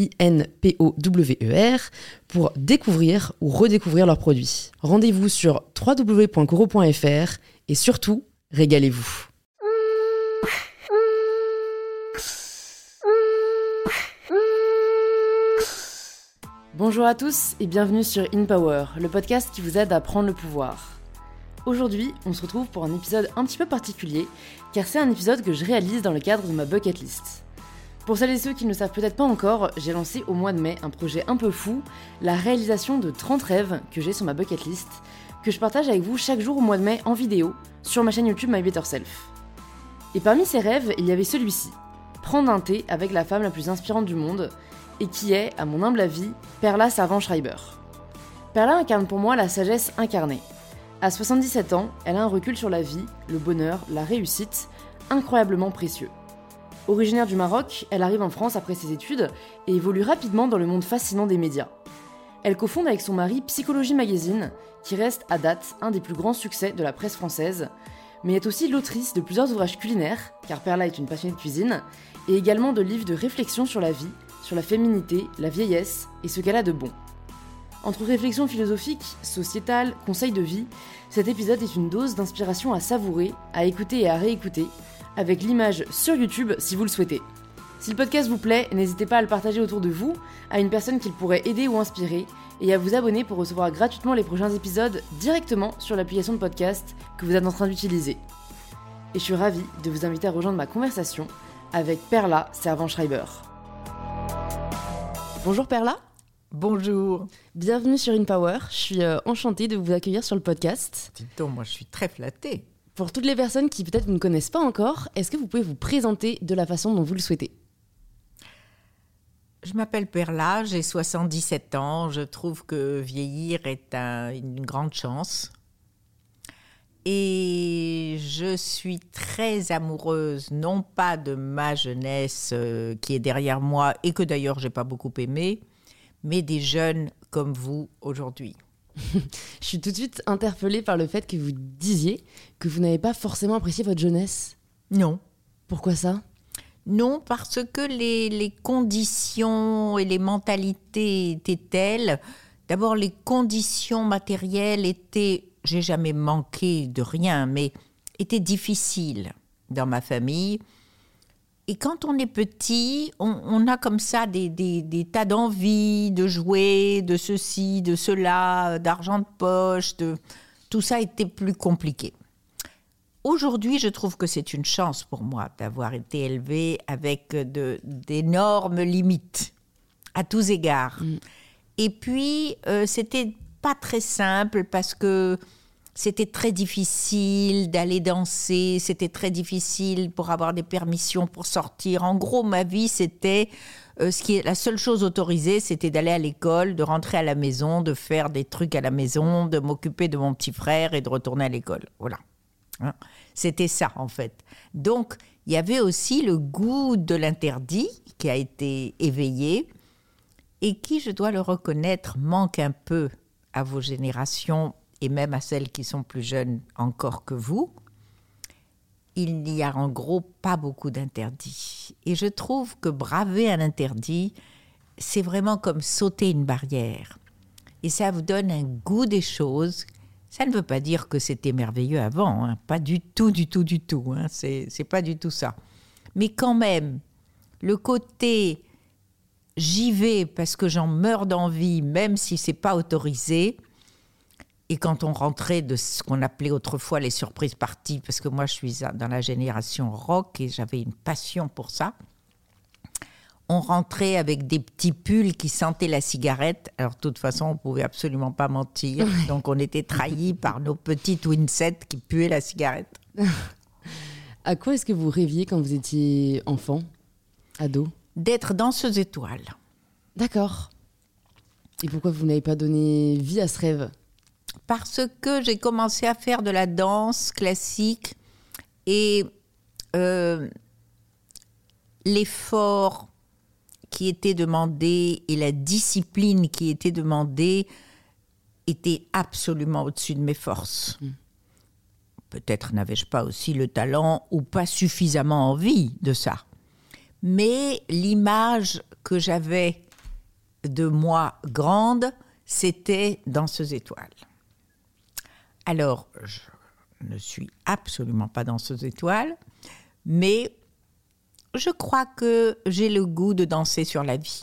I-N-P-O-W-E-R, pour découvrir ou redécouvrir leurs produits. Rendez-vous sur www.coro.fr et surtout, régalez-vous. Bonjour à tous et bienvenue sur In Power, le podcast qui vous aide à prendre le pouvoir. Aujourd'hui, on se retrouve pour un épisode un petit peu particulier, car c'est un épisode que je réalise dans le cadre de ma bucket list. Pour celles et ceux qui ne le savent peut-être pas encore, j'ai lancé au mois de mai un projet un peu fou, la réalisation de 30 rêves que j'ai sur ma bucket list, que je partage avec vous chaque jour au mois de mai en vidéo sur ma chaîne YouTube My Better Self. Et parmi ces rêves, il y avait celui-ci prendre un thé avec la femme la plus inspirante du monde, et qui est, à mon humble avis, Perla Servan-Schreiber. Perla incarne pour moi la sagesse incarnée. À 77 ans, elle a un recul sur la vie, le bonheur, la réussite, incroyablement précieux. Originaire du Maroc, elle arrive en France après ses études et évolue rapidement dans le monde fascinant des médias. Elle cofonde avec son mari Psychologie Magazine, qui reste à date un des plus grands succès de la presse française, mais est aussi l'autrice de plusieurs ouvrages culinaires, car Perla est une passionnée de cuisine, et également de livres de réflexion sur la vie, sur la féminité, la vieillesse et ce qu'elle a de bon. Entre réflexions philosophiques, sociétales, conseils de vie, cet épisode est une dose d'inspiration à savourer, à écouter et à réécouter, avec l'image sur YouTube si vous le souhaitez. Si le podcast vous plaît, n'hésitez pas à le partager autour de vous, à une personne qu'il pourrait aider ou inspirer, et à vous abonner pour recevoir gratuitement les prochains épisodes directement sur l'application de podcast que vous êtes en train d'utiliser. Et je suis ravie de vous inviter à rejoindre ma conversation avec Perla Servan-Schreiber. Bonjour Perla. Bonjour. Bienvenue sur InPower. Je suis euh, enchantée de vous accueillir sur le podcast. Dites donc, moi je suis très flattée. Pour toutes les personnes qui peut-être ne connaissent pas encore, est-ce que vous pouvez vous présenter de la façon dont vous le souhaitez? Je m'appelle Perla, j'ai 77 ans. Je trouve que vieillir est une grande chance. Et je suis très amoureuse, non pas de ma jeunesse euh, qui est derrière moi et que d'ailleurs j'ai pas beaucoup aimé, mais des jeunes comme vous aujourd'hui. je suis tout de suite interpellée par le fait que vous disiez que vous n'avez pas forcément apprécié votre jeunesse. Non. Pourquoi ça? Non, parce que les, conditions et les mentalités étaient telles. D'abord, les conditions matérielles étaient, j'ai jamais manqué de rien, mais étaient difficiles dans ma famille. Et quand on est petit, on, a comme ça des, tas d'envies de jouer, de ceci, de cela, d'argent de poche, de... tout ça était plus compliqué. Aujourd'hui, je trouve que c'est une chance pour moi d'avoir été élevée avec d'énormes limites à tous égards. Mm. Et puis, euh, c'était pas très simple parce que c'était très difficile d'aller danser, c'était très difficile pour avoir des permissions pour sortir. En gros, ma vie, c'était euh, ce qui est la seule chose autorisée, c'était d'aller à l'école, de rentrer à la maison, de faire des trucs à la maison, de m'occuper de mon petit frère et de retourner à l'école. Voilà. Hein. c'était ça, en fait. Donc, il y avait aussi le goût de l'interdit qui a été éveillé et qui, je dois le reconnaître, manque un peu à vos générations et même à celles qui sont plus jeunes encore que vous, il n'y a en gros pas beaucoup d'interdits. Et je trouve que braver un interdit, c'est vraiment comme sauter une barrière. Et ça vous donne un goût des choses. Ça ne veut pas dire que c'était merveilleux avant, hein. pas du tout, du tout, du tout. Hein. C'est pas du tout ça. Mais quand même, le côté j'y vais parce que j'en meurs d'envie, même si c'est pas autorisé, Et quand on rentrait de ce qu'on appelait autrefois les surprises parties, parce que moi je suis dans la génération rock et j'avais une passion pour ça, on rentrait avec des petits pulls qui sentaient la cigarette. Alors, de toute façon, on pouvait absolument pas mentir. Donc, on était trahis par nos petites Winset qui puaient la cigarette. à quoi est-ce que vous rêviez quand vous étiez enfant, ado? D'être danseuse étoile. D'accord. Et pourquoi vous n'avez pas donné vie à ce rêve? Parce que j'ai commencé à faire de la danse classique et euh, l'effort qui était demandé et la discipline qui était demandée était absolument au-dessus de mes forces. Mm. Peut-être n'avais-je pas aussi le talent ou pas suffisamment envie de ça. Mais l'image que j'avais de moi grande, c'était dans ces étoiles. Alors, je ne suis absolument pas dans ces étoiles, mais je crois que j'ai le goût de danser sur la vie.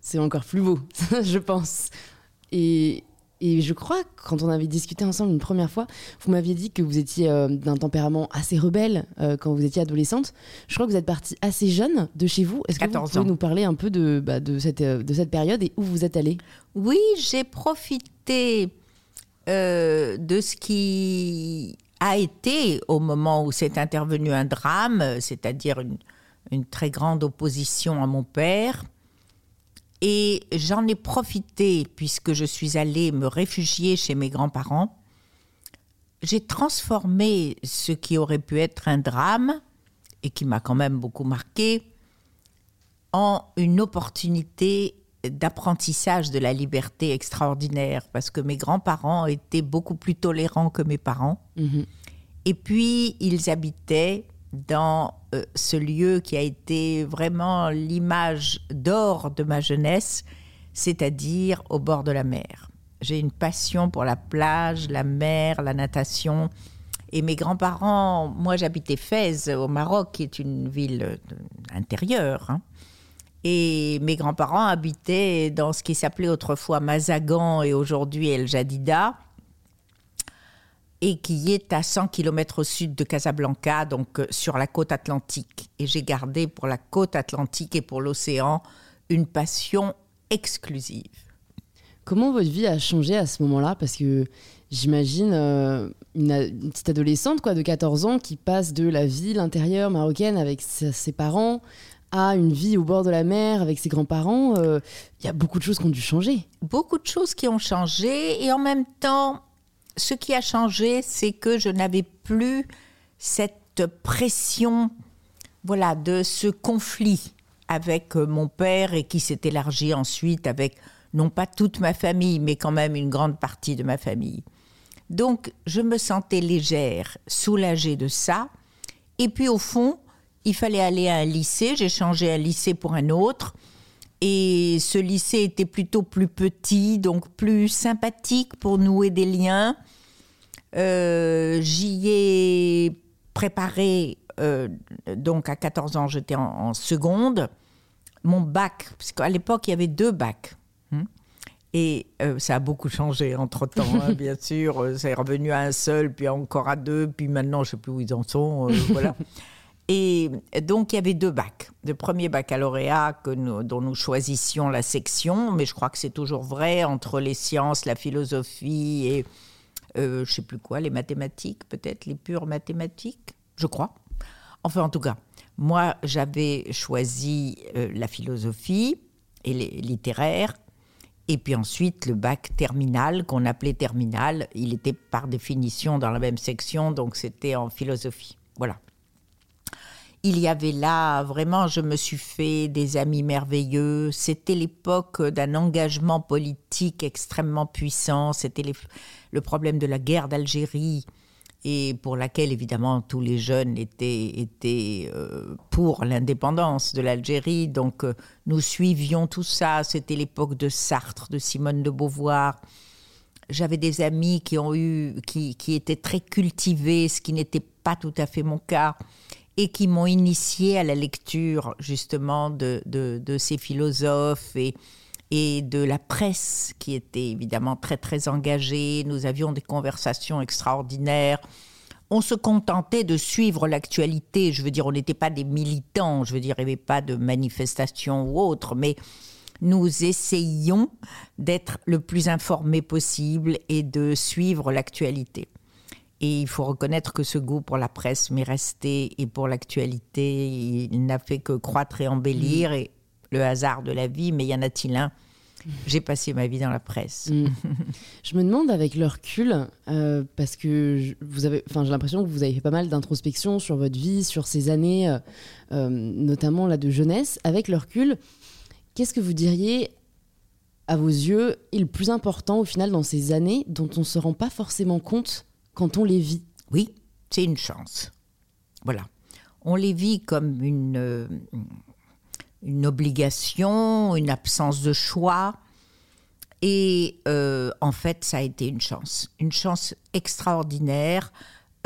C'est encore plus beau, je pense. Et, et, je crois quand on avait discuté ensemble une première fois, vous m'aviez dit que vous étiez euh, d'un tempérament assez rebelle euh, quand vous étiez adolescente. Je crois que vous êtes partie assez jeune de chez vous. Est-ce que vous pouvez nous parler un peu de, bah, de, cette, euh, de cette période et où vous êtes allée? Oui, j'ai profité de ce qui a été au moment où s'est intervenu un drame, c'est-à-dire une, une, très grande opposition à mon père. Et j'en ai profité, puisque je suis allée me réfugier chez mes grands-parents. J'ai transformé ce qui aurait pu être un drame, et qui m'a quand même beaucoup marqué, en une opportunité d'apprentissage de la liberté extraordinaire parce que mes grands-parents étaient beaucoup plus tolérants que mes parents. Mhm. Et puis, ils habitaient dans euh, ce lieu qui a été vraiment l'image d'or de ma jeunesse, c'est-à-dire au bord de la mer. J'ai une passion pour la plage, la mer, la natation. Et mes grands-parents, moi j'habitais Fès au Maroc, qui est une ville euh, intérieure. Hein. Et mes grands-parents habitaient dans ce qui s'appelait autrefois Mazagan et aujourd'hui El Jadida, et qui est à 100 km au sud de Casablanca, donc euh, sur la côte atlantique. Et j'ai gardé pour la côte atlantique et pour l'océan une passion exclusive. Comment votre vie a changé à ce moment-là? Parce que j'imagine euh, une, petite adolescente quoi, de 14 ans qui passe de la ville intérieure marocaine avec ses parents à une vie au bord de la mer avec ses grands-parents, il euh, y a beaucoup de choses qui ont dû changer. Beaucoup de choses qui ont changé et en même temps, ce qui a changé, c'est que je n'avais plus cette pression, voilà, de ce conflit avec euh, mon père et qui s'est élargi ensuite avec non pas toute ma famille, mais quand même une grande partie de ma famille. Donc, je me sentais légère, soulagée de ça. Et puis, au fond, il fallait aller à un lycée. J'ai changé un lycée pour un autre. Et ce lycée était plutôt plus petit, donc plus sympathique pour nouer des liens. Euh, j'y ai préparé, euh, donc à 14 ans, j'étais en, seconde, mon bac, parce qu'à l'époque, il y avait deux bacs. Hein. et euh, ça a beaucoup changé entre-temps, hein, bien sûr. C'est revenu à un seul, puis encore à deux, puis maintenant, je ne sais plus où ils en sont. voilà. Et donc, il y avait deux bacs. Le premier baccalauréat que dont nous choisissions la section, mais je crois que c'est toujours vrai entre les sciences, la philosophie et euh, je ne sais plus quoi, les mathématiques, peut-être, les pures mathématiques, je crois. Enfin, en tout cas, moi, j'avais choisi euh, la philosophie et les littéraires. Et puis ensuite, le bac terminal, qu'on appelait terminal, il était par définition dans la même section, donc c'était en philosophie. Voilà il y avait là, vraiment, je me suis fait des amis merveilleux. C'était l'époque d'un engagement politique extrêmement puissant. C'était le problème de la guerre d'Algérie et pour laquelle évidemment tous les jeunes étaient, euh, pour l'indépendance de l'Algérie. Donc euh, nous suivions tout ça. C'était l'époque de Sartre, de Simone de Beauvoir. J'avais des amis qui ont eu, qui, qui étaient très cultivés, ce qui n'était pas tout à fait mon cas et qui m'ont initié à la lecture justement de, de, ces philosophes et, et de la presse qui était évidemment très très engagée. Nous avions des conversations extraordinaires. On se contentait de suivre l'actualité. Je veux dire, on n'était pas des militants. Je veux dire, il n'y avait pas de manifestations ou autre, mais nous essayions d'être le plus informés possible et de suivre l'actualité. Et il faut reconnaître que ce goût pour la presse m'est resté et pour l'actualité, il n'a fait que croître et embellir. Et le hasard de la vie, mais y en a-t-il un? J'ai passé ma vie dans la presse. Mm. Je me demande avec le recul, euh, parce que vous avez, enfin, j'ai l'impression que vous avez fait pas mal d'introspection sur votre vie, sur ces années, euh, euh, notamment là de jeunesse. Avec le recul, qu'est-ce que vous diriez, à vos yeux, est le plus important au final dans ces années dont on ne se rend pas forcément compte quand on les vit Oui, c'est une chance. Voilà. On les vit comme une une obligation, une absence de choix. Et euh, en fait, ça a été une chance, une chance extraordinaire,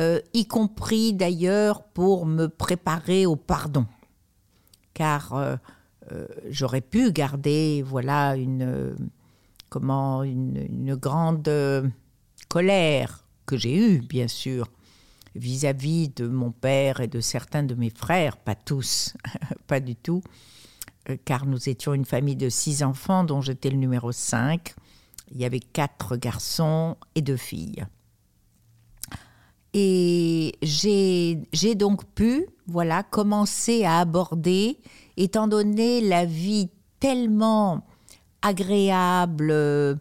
euh, y compris d'ailleurs pour me préparer au pardon. Car euh, j'aurais pu garder, voilà, une, comment, une, grande colère que j'ai eue, bien sûr, vis à -vis de mon père et de certains de mes frères, pas tous, pas du tout, euh, car nous étions une famille de six enfants dont j'étais le numéro 5. Il y avait quatre garçons et deux filles. Et j'ai donc pu voilà, commencer à aborder, étant donné la vie tellement agréable,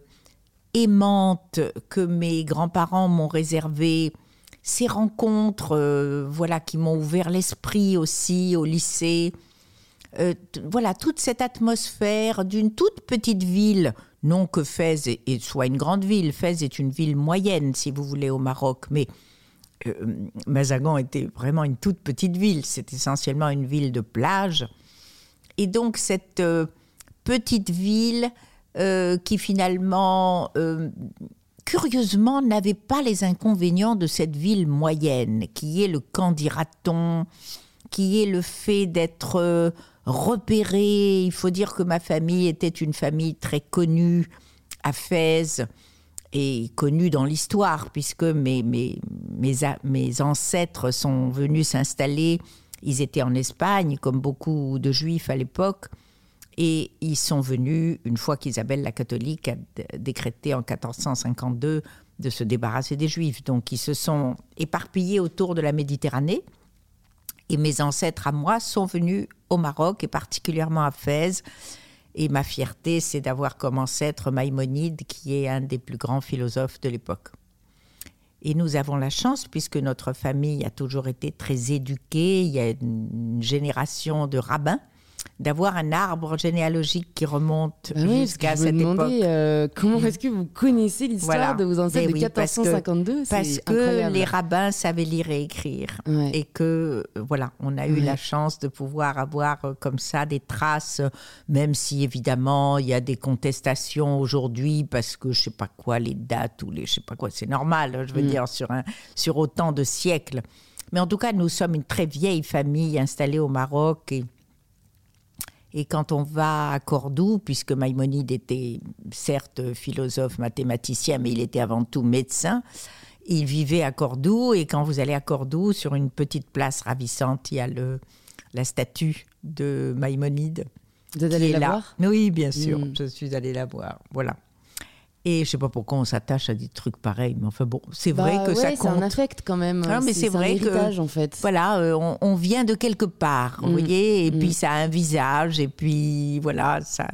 aimante que mes grands-parents m'ont réservé, ces rencontres euh, voilà, qui m'ont ouvert l'esprit aussi au lycée, euh, voilà, toute cette atmosphère d'une toute petite ville, non que Fès soit une grande ville, Fès est une ville moyenne, si vous voulez, au Maroc, mais euh, Mazagan était vraiment une toute petite ville, c'est essentiellement une ville de plage. Et donc cette euh, petite ville qui finalement, curieusement, n'avait pas les inconvénients de cette ville moyenne, qui est le candidaton, qui est le fait d'être repéré. Il faut dire que ma famille était une famille très connue à Fès et connue dans l'histoire, puisque mes, mes, mes, ancêtres sont venus s'installer. Ils étaient en Espagne, comme beaucoup de juifs à l'époque. Et ils sont venus, une fois qu'Isabelle la catholique a décrété en 1452 de se débarrasser des juifs. Donc ils se sont éparpillés autour de la Méditerranée. Et mes ancêtres à moi sont venus au Maroc et particulièrement à Fès. Et ma fierté, c'est d'avoir comme ancêtre Maïmonide, qui est un des plus grands philosophes de l'époque. Et nous avons la chance, puisque notre famille a toujours été très éduquée, il y a une génération de rabbins d'avoir un arbre généalogique qui remonte bah jusqu'à cette époque. Euh, comment est-ce que vous connaissez l'histoire de vos ancêtres de 1452 Parce que, les rabbins savaient lire et écrire et que euh, voilà, on a eu la chance de pouvoir avoir euh, comme ça des traces, même si évidemment il y a des contestations aujourd'hui parce que je sais pas quoi les dates ou les je sais pas quoi, c'est normal, je veux mm. dire sur un sur autant de siècles. Mais en tout cas, nous sommes une très vieille famille installée au Maroc et et quand on va à Cordoue, puisque Maïmonide était certes philosophe, mathématicien, mais il était avant tout médecin, il vivait à Cordoue. Et quand vous allez à Cordoue, sur une petite place ravissante, il y a le, la statue de Maïmonide. Vous êtes allé la voir? Oui, bien sûr, hmm. je suis allée la voir. Voilà. Et je sais pas pourquoi on s'attache à des trucs pareils, mais enfin bon, c'est vrai bah que ça compte. C'est un affect quand même. Non, mais c'est vrai un héritage, que en fait. Voilà, euh, on, vient de quelque part, vous mm. voyez, et puis mm. ça a un visage, et puis voilà, ça,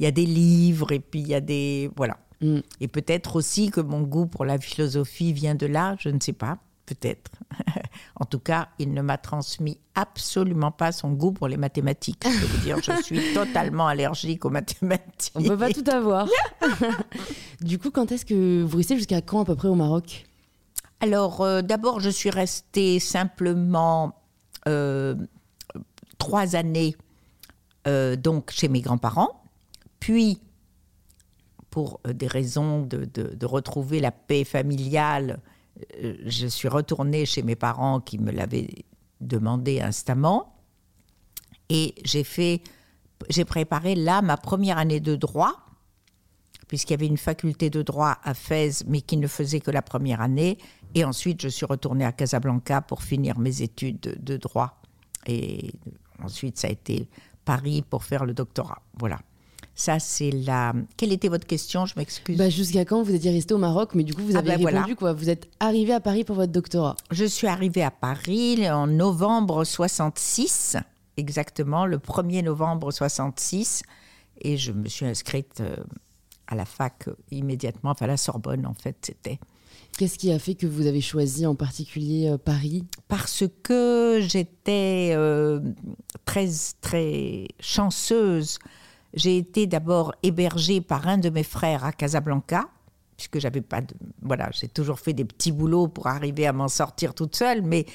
il y a des livres, et puis il y a des voilà. Mm. Et peut-être aussi que mon goût pour la philosophie vient de là, je ne sais pas peut-être. en tout cas, il ne m'a transmis absolument pas son goût pour les mathématiques. Je veux dire, je suis totalement allergique aux mathématiques. On ne peut pas tout avoir. du coup, quand est-ce que vous restez jusqu'à quand à peu près au Maroc? Alors, euh, d'abord, je suis restée simplement euh, trois années euh, donc chez mes grands-parents, puis pour des raisons de, de, retrouver la paix familiale, je suis retournée chez mes parents qui me l'avaient demandé instamment. Et j'ai fait, j'ai préparé là ma première année de droit puisqu'il y avait une faculté de droit à Fès, mais qui ne faisait que la première année. Et ensuite, je suis retournée à Casablanca pour finir mes études de, de droit. Et ensuite, ça a été Paris pour faire le doctorat. Voilà. Ça, c'est la. Quelle était votre question? Je m'excuse. Bah, Jusqu'à quand vous étiez resté au Maroc, mais du coup, vous Ah avez ben répondu voilà. quoi. Vous êtes arrivé à Paris pour votre doctorat. Je suis arrivée à Paris en novembre 66, exactement, le 1er novembre 66, et je me suis inscrite euh, à la fac euh, immédiatement, enfin à la Sorbonne en fait, c'était. Qu'est-ce qui a fait que vous avez choisi en particulier euh, Paris? Parce que j'étais euh, très, très chanceuse. J'ai été d'abord hébergée par un de mes frères à Casablanca, puisque j'avais pas de. Voilà, j'ai toujours fait des petits boulots pour arriver à m'en sortir toute seule, mais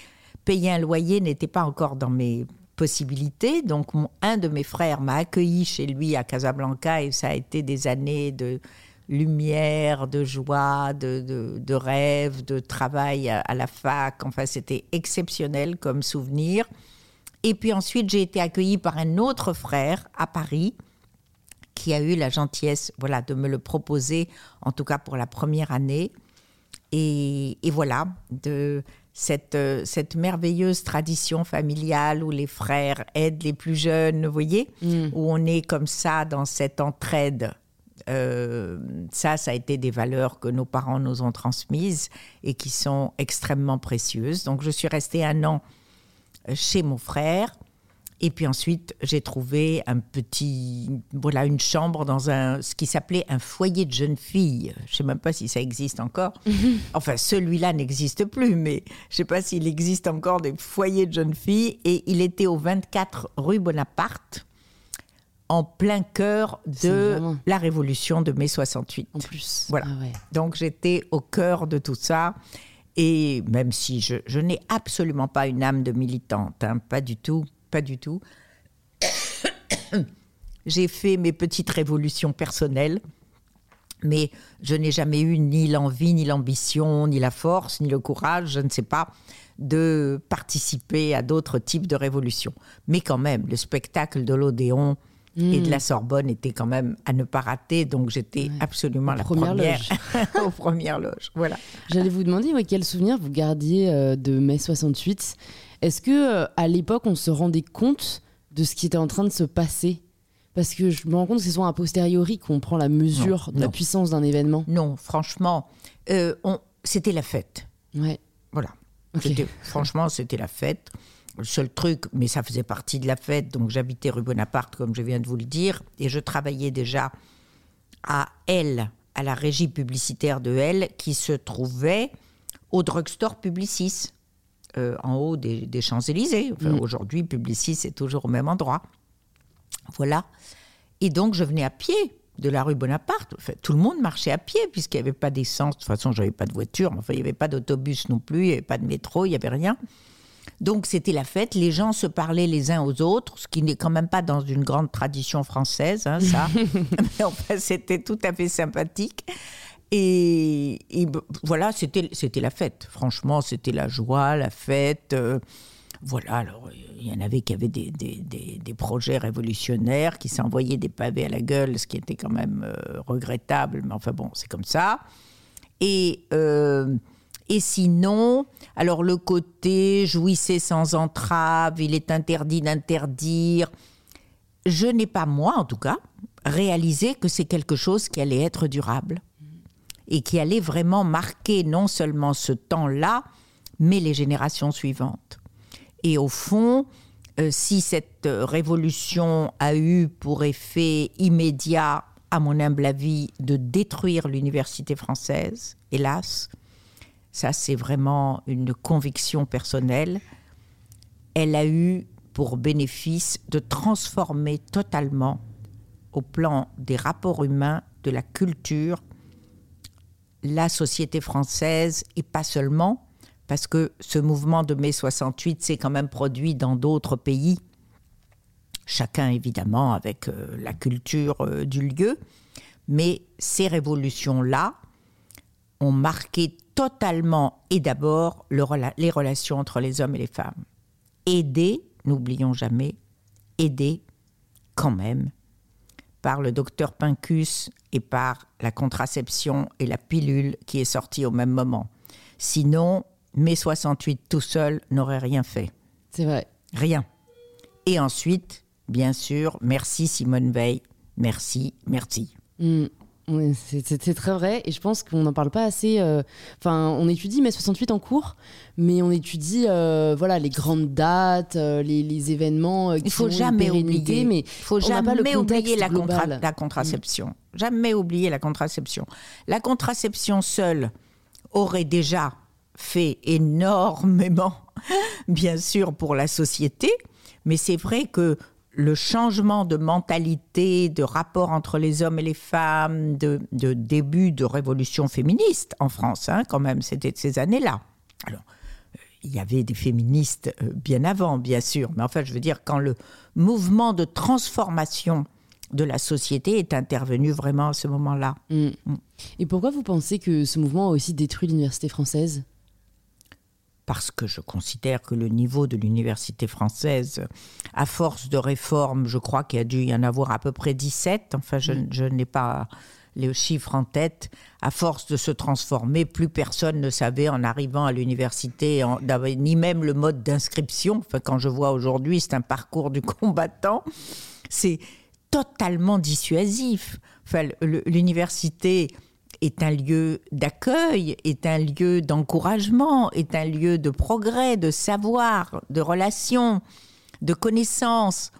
payer un loyer n'était pas encore dans mes possibilités. Donc, un de mes frères m'a accueilli chez lui à Casablanca et ça a été des années de lumière, de joie, de, de, de rêve, de travail à, à la fac. Enfin, c'était exceptionnel comme souvenir. Et puis ensuite, j'ai été accueillie par un autre frère à Paris qui a eu la gentillesse voilà, de me le proposer, en tout cas pour la première année. Et, et voilà, de cette, euh, cette merveilleuse tradition familiale où les frères aident les plus jeunes, vous voyez, où on est comme ça dans cette entraide. Euh, ça, ça a été des valeurs que nos parents nous ont transmises et qui sont extrêmement précieuses. Donc, je suis restée un an chez mon frère. Et puis ensuite, j'ai trouvé un petit, voilà, une chambre dans un, ce qui s'appelait un foyer de jeunes filles. Je ne sais même pas si ça existe encore. Enfin, celui-là n'existe plus, mais je ne sais pas s'il existe encore des foyers de jeunes filles. Et il était au 24 rue Bonaparte, en plein cœur de vraiment- la révolution de mai 68. en plus Voilà. Ah ouais. Donc j'étais au cœur de tout ça. Et même si je, je n'ai absolument pas une âme de militante, hein, pas du tout, pas du tout. J'ai fait mes petites révolutions personnelles, mais je n'ai jamais eu ni l'envie, ni l'ambition, ni la force, ni le courage, je ne sais pas, de participer à d'autres types de révolutions. Mais quand même, le spectacle de l'Odéon et de la Sorbonne était quand même à ne pas rater, donc j'étais absolument Aux la première loges. aux premières loges. Voilà. J'allais vous demander ouais, quel souvenir vous gardiez euh, de mai 68. Est-ce que euh, à l'époque on se rendait compte de ce qui était en train de se passer? Parce que je me rends compte que c'est souvent a posteriori qu'on prend la mesure Non, de la puissance d'un événement. Non, franchement, euh, on- c'était la fête. Ouais. Voilà. C'était- Franchement, c'était la fête. Le seul truc, mais ça faisait partie de la fête, donc j'habitais rue Bonaparte, comme je viens de vous le dire, et je travaillais déjà à L, à la régie publicitaire de L, qui se trouvait au drugstore Publicis, euh, en haut des, des Champs-Élysées. Enfin, Mm. Aujourd'hui, Publicis est toujours au même endroit. Voilà. Et donc, je venais à pied de la rue Bonaparte. Enfin, tout le monde marchait à pied, puisqu'il n'y avait pas d'essence. De toute façon, je n'avais pas de voiture, enfin, il n'y avait pas d'autobus non plus, il n'y avait pas de métro, il n'y avait rien. Donc, c'était la fête. Les gens se parlaient les uns aux autres, ce qui n'est quand même pas dans une grande tradition française, hein, ça. mais enfin, c'était tout à fait sympathique. Et, voilà, c'était la fête. Franchement, c'était la joie, la fête. euh, voilà, alors il y en avait qui avaient des, des, des- des projets révolutionnaires, qui s'envoyaient des pavés à la gueule, ce qui était quand même euh, regrettable, mais enfin bon, c'est comme ça. Et, euh, et sinon, alors le côté jouissez sans entrave, il est interdit d'interdire. Je n'ai pas, moi en tout cas, réalisé que c'est quelque chose qui allait être durable et qui allait vraiment marquer non seulement ce temps-là, mais les générations suivantes. Et au fond, euh, si cette euh, révolution a eu pour effet immédiat, à mon humble avis, de détruire l'université française, hélas, ça c'est vraiment une conviction personnelle, elle a eu pour bénéfice de transformer totalement, au plan des rapports humains, de la culture, la société française et pas seulement, parce que ce mouvement de mai 68 s'est quand même produit dans d'autres pays, chacun évidemment avec euh, la culture euh, du lieu, mais ces révolutions-là ont marqué totalement et d'abord les relations entre les hommes et les femmes. Aidé, n'oublions jamais, aidé quand même par le docteur Pincus et par la contraception et la pilule qui est sortie au même moment. Sinon, mai 68 tout seul n'aurait rien fait. C'est vrai. Rien. Et ensuite, bien sûr, merci Simone Veil. Merci, merci. Mm. C'est très vrai et je pense qu'on n'en parle pas assez. euh, Enfin, on étudie mai 68 en cours, mais on étudie euh, voilà les grandes dates, euh, les, les événements qui Il faut jamais oublier. mais faut on n'a pas le jamais oublier la, contra- la contraception. Jamais oublier la contraception. La contraception seule aurait déjà fait énormément, bien sûr, pour la société, mais c'est vrai que le changement de mentalité, de rapport entre les hommes et les femmes, de, de début de révolution féministe en France, hein, quand même, c'était de ces années-là. Alors, euh, il y avait des féministes euh, bien avant, bien sûr, mais enfin, je veux dire, quand le mouvement de transformation de la société est intervenu vraiment à ce moment-là. Mm. Et pourquoi vous pensez que ce mouvement a aussi détruit l'université française? Parce que je considère que le niveau de l'université française, à force de réformes, je crois qu'il y a dû y en avoir à peu près 17, enfin je, je n'ai pas les chiffres en tête, à force de se transformer, plus personne ne savait en arrivant à l'université, ni même le mode d'inscription. Enfin, quand je vois aujourd'hui, c'est un parcours du combattant, c'est totalement dissuasif. Enfin, l'université est un lieu d'accueil, est un lieu d'encouragement, est un lieu de progrès, de savoir, de relations, de connaissances.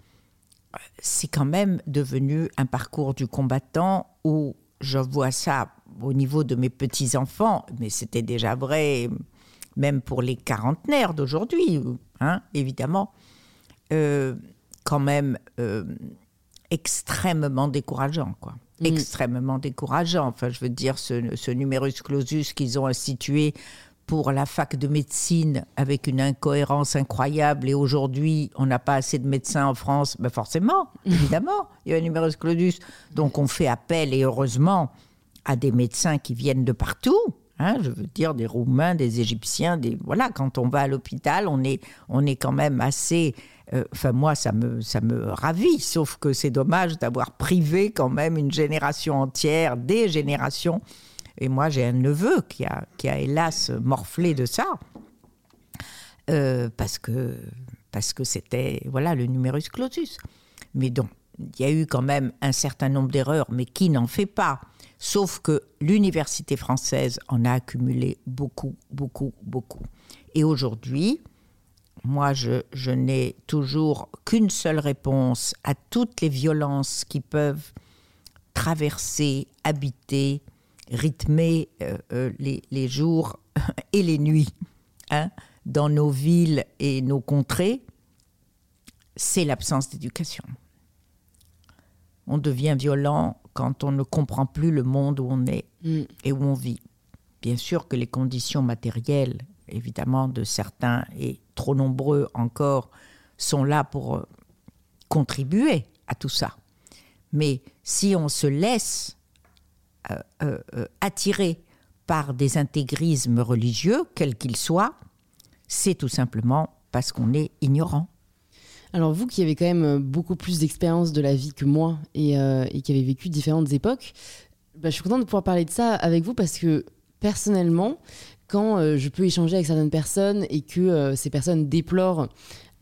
C'est quand même devenu un parcours du combattant où je vois ça au niveau de mes petits-enfants, mais c'était déjà vrai même pour les quarantenaires d'aujourd'hui, hein, évidemment, euh, quand même euh, extrêmement décourageant, quoi. Mm. Extrêmement décourageant. Enfin, je veux dire, ce, ce numerus clausus qu'ils ont institué pour la fac de médecine avec une incohérence incroyable et aujourd'hui on n'a pas assez de médecins en France, ben forcément, évidemment, il y a un numerus clausus. Donc on fait appel et heureusement à des médecins qui viennent de partout. Hein, je veux dire des Roumains, des Égyptiens, des voilà. Quand on va à l'hôpital, on est on est quand même assez. euh, Enfin moi ça me ça me ravit. Sauf que c'est dommage d'avoir privé quand même une génération entière, des générations. Et moi j'ai un neveu qui a qui a hélas morflé de ça. Euh, parce que parce que c'était voilà le numerus clausus. Mais donc il y a eu quand même un certain nombre d'erreurs, mais qui n'en fait pas Sauf que l'université française en a accumulé beaucoup, beaucoup, beaucoup. Et aujourd'hui, moi, je, n'ai toujours qu'une seule réponse à toutes les violences qui peuvent traverser, habiter, rythmer euh, euh, les, les jours et les nuits hein, dans nos villes et nos contrées, c'est l'absence d'éducation. On devient violent quand on ne comprend plus le monde où on est Mm. et où on vit. Bien sûr que les conditions matérielles, évidemment, de certains et trop nombreux encore, sont là pour euh, contribuer à tout ça. Mais si on se laisse euh, euh, euh, attirer par des intégrismes religieux, quels qu'ils soient, c'est tout simplement parce qu'on est ignorant. Alors vous qui avez quand même euh, beaucoup plus d'expérience de la vie que moi et, euh, et qui avez vécu différentes époques, bah, je suis contente de pouvoir parler de ça avec vous parce que personnellement, quand euh, je peux échanger avec certaines personnes et que euh, ces personnes déplorent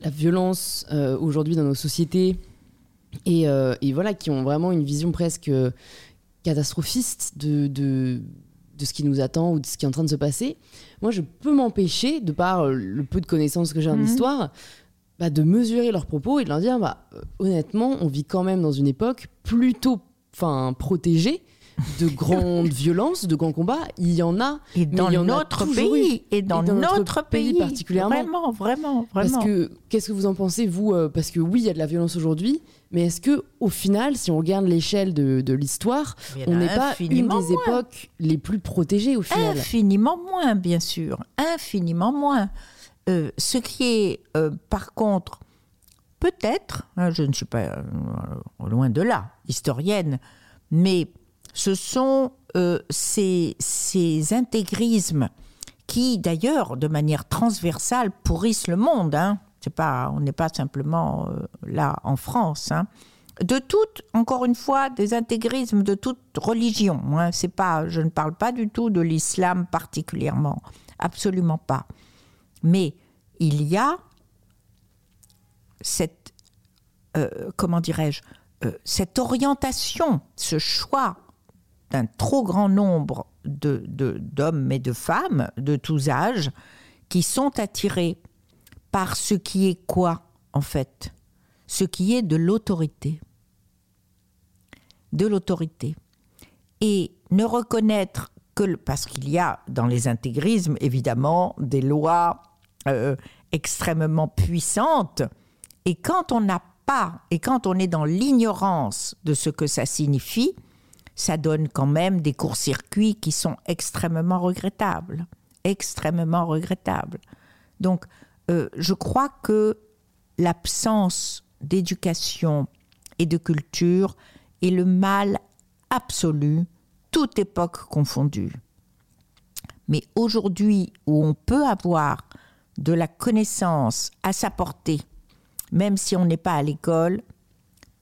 la violence aujourd'hui dans nos sociétés et, et voilà, qui ont vraiment une vision presque catastrophiste de, de, de ce qui nous attend ou de ce qui est en train de se passer, moi je peux m'empêcher, de par le peu de connaissances que j'ai en Mhm. histoire, bah, de mesurer leurs propos et de leur dire bah, honnêtement, on vit quand même dans une époque plutôt protégée de grandes violences, de grands combats. Il y en a. Et dans il y en a notre pays, et dans, Et dans notre notre pays pays, particulièrement. Vraiment, vraiment, Parce vraiment. que qu'est-ce que vous en pensez vous euh, Parce que oui, il y a de la violence aujourd'hui, mais est-ce que au final, si on regarde l'échelle de, de l'histoire, on n'est pas une des moins. époques les plus protégées au final Infiniment moins, bien sûr. Infiniment moins. Euh, ce qui est, euh, par contre, peut-être, hein, je ne suis pas euh, loin de là, historienne, mais ce sont ces, intégrismes qui, d'ailleurs, de manière transversale, pourrissent le monde. Hein. Pas, on n'est pas simplement là en France. hein. de toute, encore une fois, des intégrismes de toute religion. C'est pas, je ne parle pas du tout de l'islam particulièrement, absolument pas. Mais il y a cette, euh, comment dirais-je, euh, cette orientation, ce choix d'un trop grand nombre de, d'hommes et de femmes de tous âges qui sont attirés par ce qui est quoi, en fait? Ce qui est de l'autorité. De l'autorité. Et ne reconnaître que, parce qu'il y a dans les intégrismes, évidemment, des lois euh, extrêmement puissantes, et quand on n'a pas, et quand on est dans l'ignorance de ce que ça signifie, ça donne quand même des courts-circuits qui sont extrêmement regrettables. Extrêmement regrettables. Donc, euh, je crois que l'absence d'éducation et de culture est le mal absolu, toute époque confondue. Mais aujourd'hui, où on peut avoir de la connaissance à sa portée, même si on n'est pas à l'école,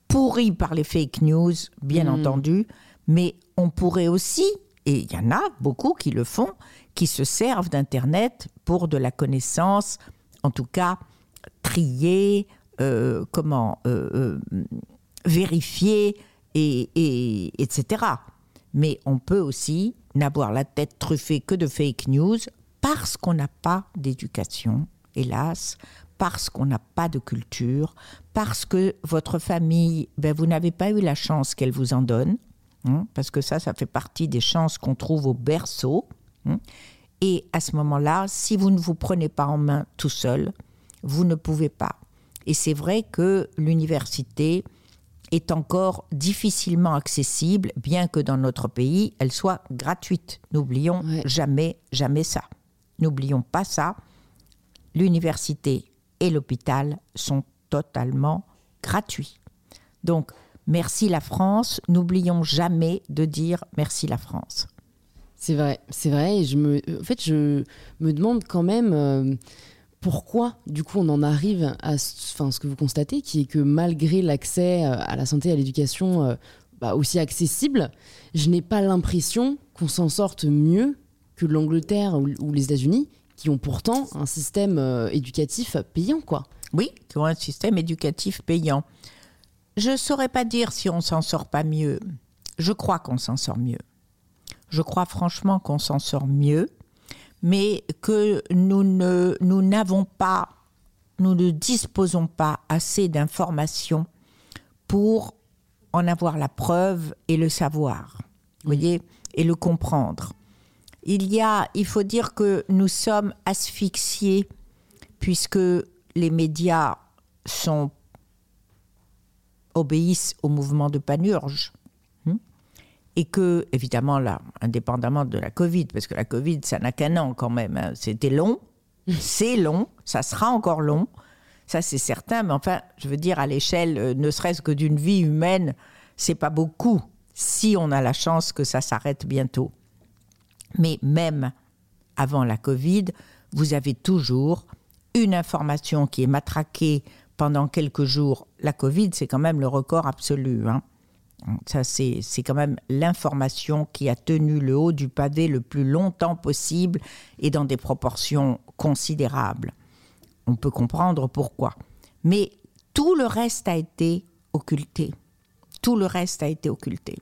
pourri par les fake news, bien mmh. entendu, mais on pourrait aussi, et il y en a beaucoup qui le font, qui se servent d'Internet pour de la connaissance, en tout cas trier, euh, comment euh, euh, vérifier, et, etc. Mais on peut aussi n'avoir la tête truffée que de fake news parce qu'on n'a pas d'éducation, hélas, parce qu'on n'a pas de culture, parce que votre famille, ben, vous n'avez pas eu la chance qu'elle vous en donne. Hein, parce que ça, ça fait partie des chances qu'on trouve au berceau. Hein. et à ce moment-là, si vous ne vous prenez pas en main tout seul, vous ne pouvez pas. Et c'est vrai que l'université est encore difficilement accessible, bien que dans notre pays, elle soit gratuite. N'oublions jamais, jamais ça. N'oublions pas ça. L'université et l'hôpital sont totalement gratuits. Donc, merci la France. N'oublions jamais de dire merci la France. C'est vrai, c'est vrai. Et je me, en fait, je me demande quand même euh, pourquoi, du coup, on en arrive à ce que vous constatez, qui est que malgré l'accès euh, à la santé à l'éducation euh, bah, aussi accessible, je n'ai pas l'impression qu'on s'en sorte mieux que l'Angleterre ou, les États-Unis, qui ont pourtant un système éducatif payant, quoi. Oui, qui ont un système éducatif payant. Je ne saurais pas dire si on s'en sort pas mieux. Je crois qu'on s'en sort mieux. Je crois franchement qu'on s'en sort mieux, mais que nous ne nous n'avons pas, nous ne disposons pas assez d'informations pour en avoir la preuve et le savoir, voyez, et le comprendre. Il y a, il faut dire que nous sommes asphyxiés puisque les médias sont obéissent au mouvement de panurge. Hmm, et que, évidemment, là, indépendamment de la Covid, parce que la Covid, ça n'a qu'un an quand même, hein, c'était long, c'est long, ça sera encore long, ça c'est certain, mais enfin, je veux dire, à l'échelle euh, ne serait-ce que d'une vie humaine, c'est pas beaucoup si on a la chance que ça s'arrête bientôt. Mais même avant la Covid, vous avez toujours une information qui est matraquée pendant quelques jours. La Covid, c'est quand même le record absolu. Hein. Ça, c'est, quand même l'information qui a tenu le haut du pavé le plus longtemps possible et dans des proportions considérables. On peut comprendre pourquoi. Mais tout le reste a été occulté. Tout le reste a été occulté.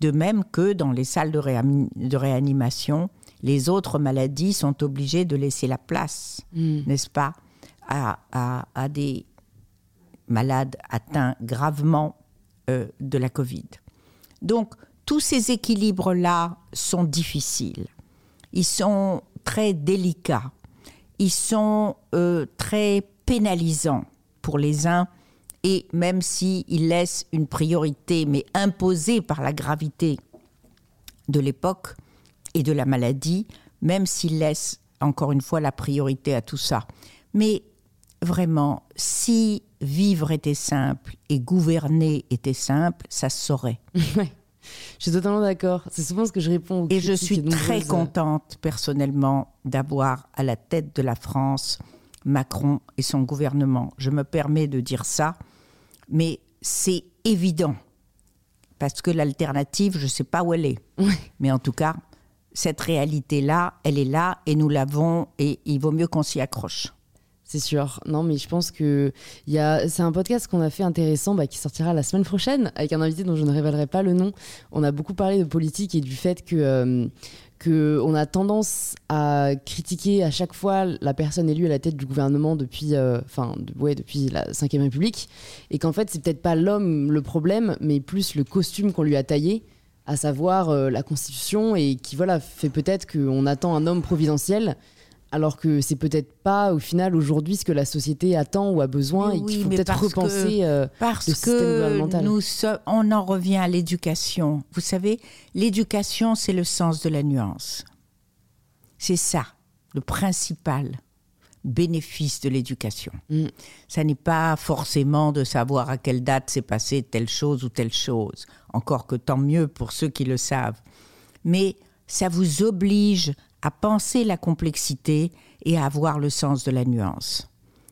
De même que dans les salles de, de réanimation, les autres maladies sont obligées de laisser la place, hmm. n'est-ce pas à, des malades atteints gravement euh, de la Covid. Donc, tous ces équilibres-là sont difficiles. Ils sont très délicats. Ils sont euh, très pénalisants pour les uns. Et même s'ils laissent une priorité, mais imposée par la gravité de l'époque et de la maladie, même s'ils laissent encore une fois la priorité à tout ça. Mais vraiment, si vivre était simple et gouverner était simple, ça se saurait. Je suis totalement d'accord. C'est souvent ce que je réponds. et je suis très contente, personnellement, d'avoir à la tête de la France Macron et son gouvernement. Je me permets de dire ça, mais c'est évident. Parce que l'alternative, je ne sais pas où elle est. Mais en tout cas, cette réalité-là, elle est là et nous l'avons et il vaut mieux qu'on s'y accroche. C'est sûr. Non, mais je pense que y a... c'est un podcast qu'on a fait intéressant bah, qui sortira la semaine prochaine avec un invité dont je ne révélerai pas le nom. On a beaucoup parlé de politique et du fait que, euh, que on a tendance à critiquer à chaque fois la personne élue à la tête du gouvernement depuis, euh, ouais, depuis la Ve République et qu'en fait, c'est peut-être pas l'homme le problème, mais plus le costume qu'on lui a taillé à savoir euh, la Constitution et qui voilà fait peut-être qu'on attend un homme providentiel alors que c'est peut-être pas au final aujourd'hui ce que la société attend ou a besoin et qu'il faut peut-être repenser euh, parce le système gouvernemental. Nous on en revient à l'éducation. Vous savez, l'éducation c'est le sens de la nuance. C'est ça le principal bénéfice de l'éducation. Mm. Ça n'est pas forcément de savoir à quelle date s'est passée telle chose ou telle chose, encore que tant mieux pour ceux qui le savent. Mais ça vous oblige à penser la complexité et à avoir le sens de la nuance.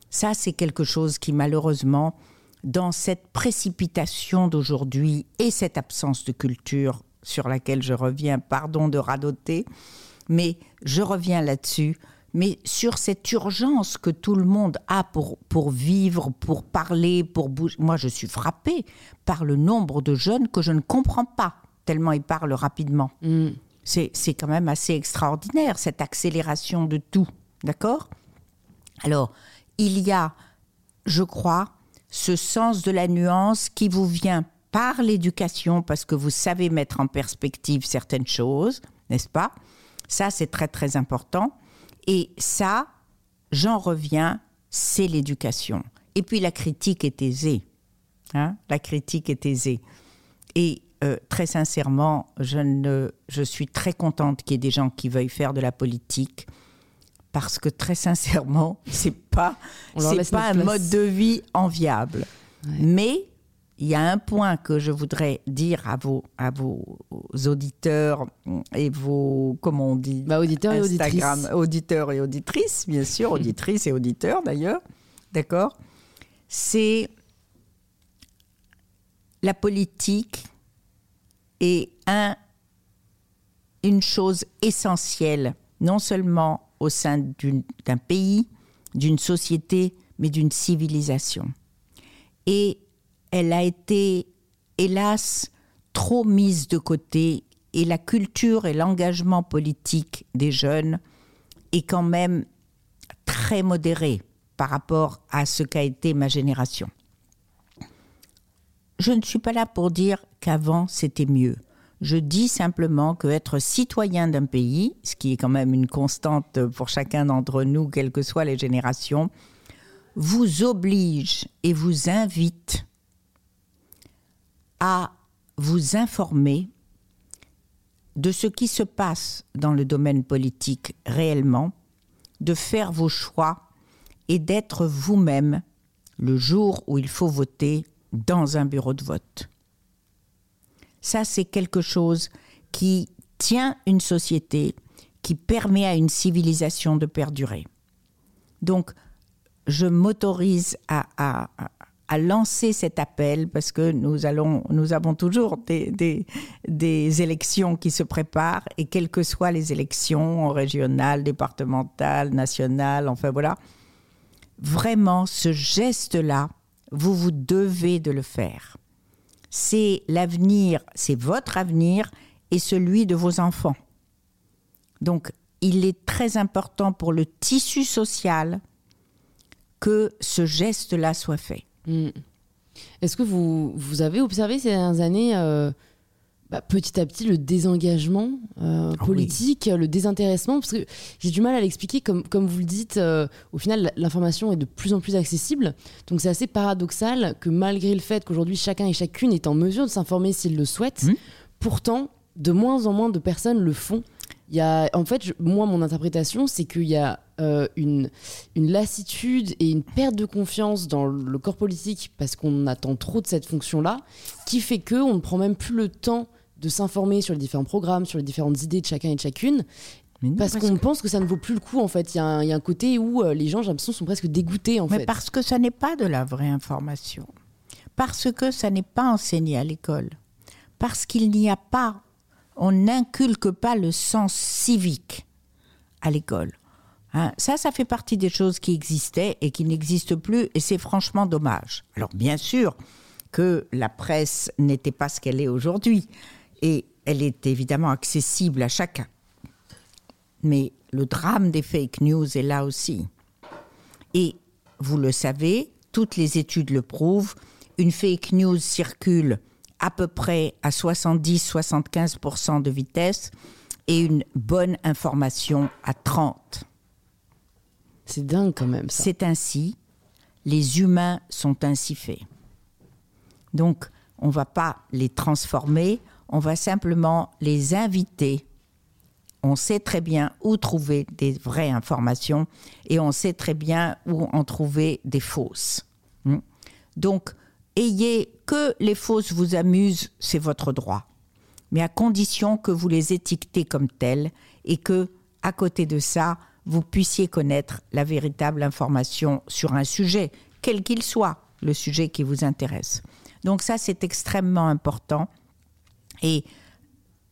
Ça, c'est quelque chose qui, malheureusement, dans cette précipitation d'aujourd'hui et cette absence de culture sur laquelle je reviens, pardon de radoter, mais je reviens là-dessus, mais sur cette urgence que tout le monde a pour, pour vivre, pour parler, pour bouger. Moi, je suis frappée par le nombre de jeunes que je ne comprends pas, tellement ils parlent rapidement. Mm. C'est quand même assez extraordinaire, cette accélération de tout. D'accord? Alors, il y a, je crois, ce sens de la nuance qui vous vient par l'éducation, parce que vous savez mettre en perspective certaines choses, n'est-ce pas? Ça, c'est très, très important. Et ça, j'en reviens, c'est l'éducation. Et puis la critique est aisée. Hein? La critique est aisée. Et euh, très sincèrement, je, ne, je suis très contente qu'il y ait des gens qui veuillent faire de la politique parce que très sincèrement, c'est pas c'est pas un mode de vie enviable. Mais il y a un point que je voudrais dire à vos à vos auditeurs et vos comment on dit bah, auditeurs et auditrices. auditeurs et auditrices bien sûr auditrices et auditeurs d'ailleurs d'accord? C'est la politique est un, une chose essentielle, non seulement au sein d'un pays, d'une société, mais d'une civilisation. Et elle a été, hélas, trop mise de côté et la culture et l'engagement politique des jeunes est quand même très modéré par rapport à ce qu'a été ma génération. Je ne suis pas là pour dire qu'avant c'était mieux. Je dis simplement que être citoyen d'un pays, ce qui est quand même une constante pour chacun d'entre nous, quelles que soient les générations, vous oblige et vous invite à vous informer de ce qui se passe dans le domaine politique réellement, de faire vos choix et d'être vous-même le jour où il faut voter dans un bureau de vote. Ça, c'est quelque chose qui tient une société, qui permet à une civilisation de perdurer. Donc, je m'autorise à, lancer cet appel parce que nous, allons, nous avons toujours des, des, des, élections qui se préparent et quelles que soient les élections régionales, départementales, nationales, enfin voilà, vraiment ce geste-là vous vous devez de le faire. C'est l'avenir, c'est votre avenir et celui de vos enfants. Donc, il est très important pour le tissu social que ce geste-là soit fait. Hmm. Est-ce que vous, vous avez observé ces dernières années euh, bah, petit à petit le désengagement euh, ah politique, le désintéressement, parce que j'ai du mal à l'expliquer, comme, comme vous le dites, euh, au final l'information est de plus en plus accessible, donc c'est assez paradoxal que malgré le fait qu'aujourd'hui chacun et chacune est en mesure de s'informer s'il le souhaite, mmh. pourtant de moins en moins de personnes le font. Il y a, en fait, moi, mon interprétation, c'est qu'il y a euh, une, une lassitude et une perte de confiance dans le corps politique parce qu'on attend trop de cette fonction-là, qui fait que on ne prend même plus le temps de s'informer sur les différents programmes, sur les différentes idées de chacun et de chacune. parce qu'on pense que ça ne vaut plus le coup, en fait. Il y, a un côté où euh, les gens, j'ai l'impression, sont presque dégoûtés, en Mais parce que ça n'est pas de la vraie information. Parce que ça n'est pas enseigné à l'école. Parce qu'il n'y a pas, on n'inculque pas le sens civique à l'école. Hein, ça, ça fait partie des choses qui existaient et qui n'existent plus, et c'est franchement dommage. Alors bien sûr que la presse n'était pas ce qu'elle est aujourd'hui, et elle est évidemment accessible à chacun. Mais le drame des fake news est là aussi. Et vous le savez, toutes les études le prouvent, une fake news circule à peu près à 70-75% de vitesse et une bonne information à 30. C'est dingue quand même ça. C'est ainsi, les humains sont ainsi faits. Donc, on ne va pas les transformer, on va simplement les inviter. On sait très bien où trouver des vraies informations et on sait très bien où en trouver des fausses. Hmm. Donc, ayez que les fausses vous amusent, c'est votre droit. Mais à condition que vous les étiquetez comme telles et que, à côté de ça, vous puissiez connaître la véritable information sur un sujet, quel qu'il soit, le sujet qui vous intéresse. Donc ça, c'est extrêmement important. Et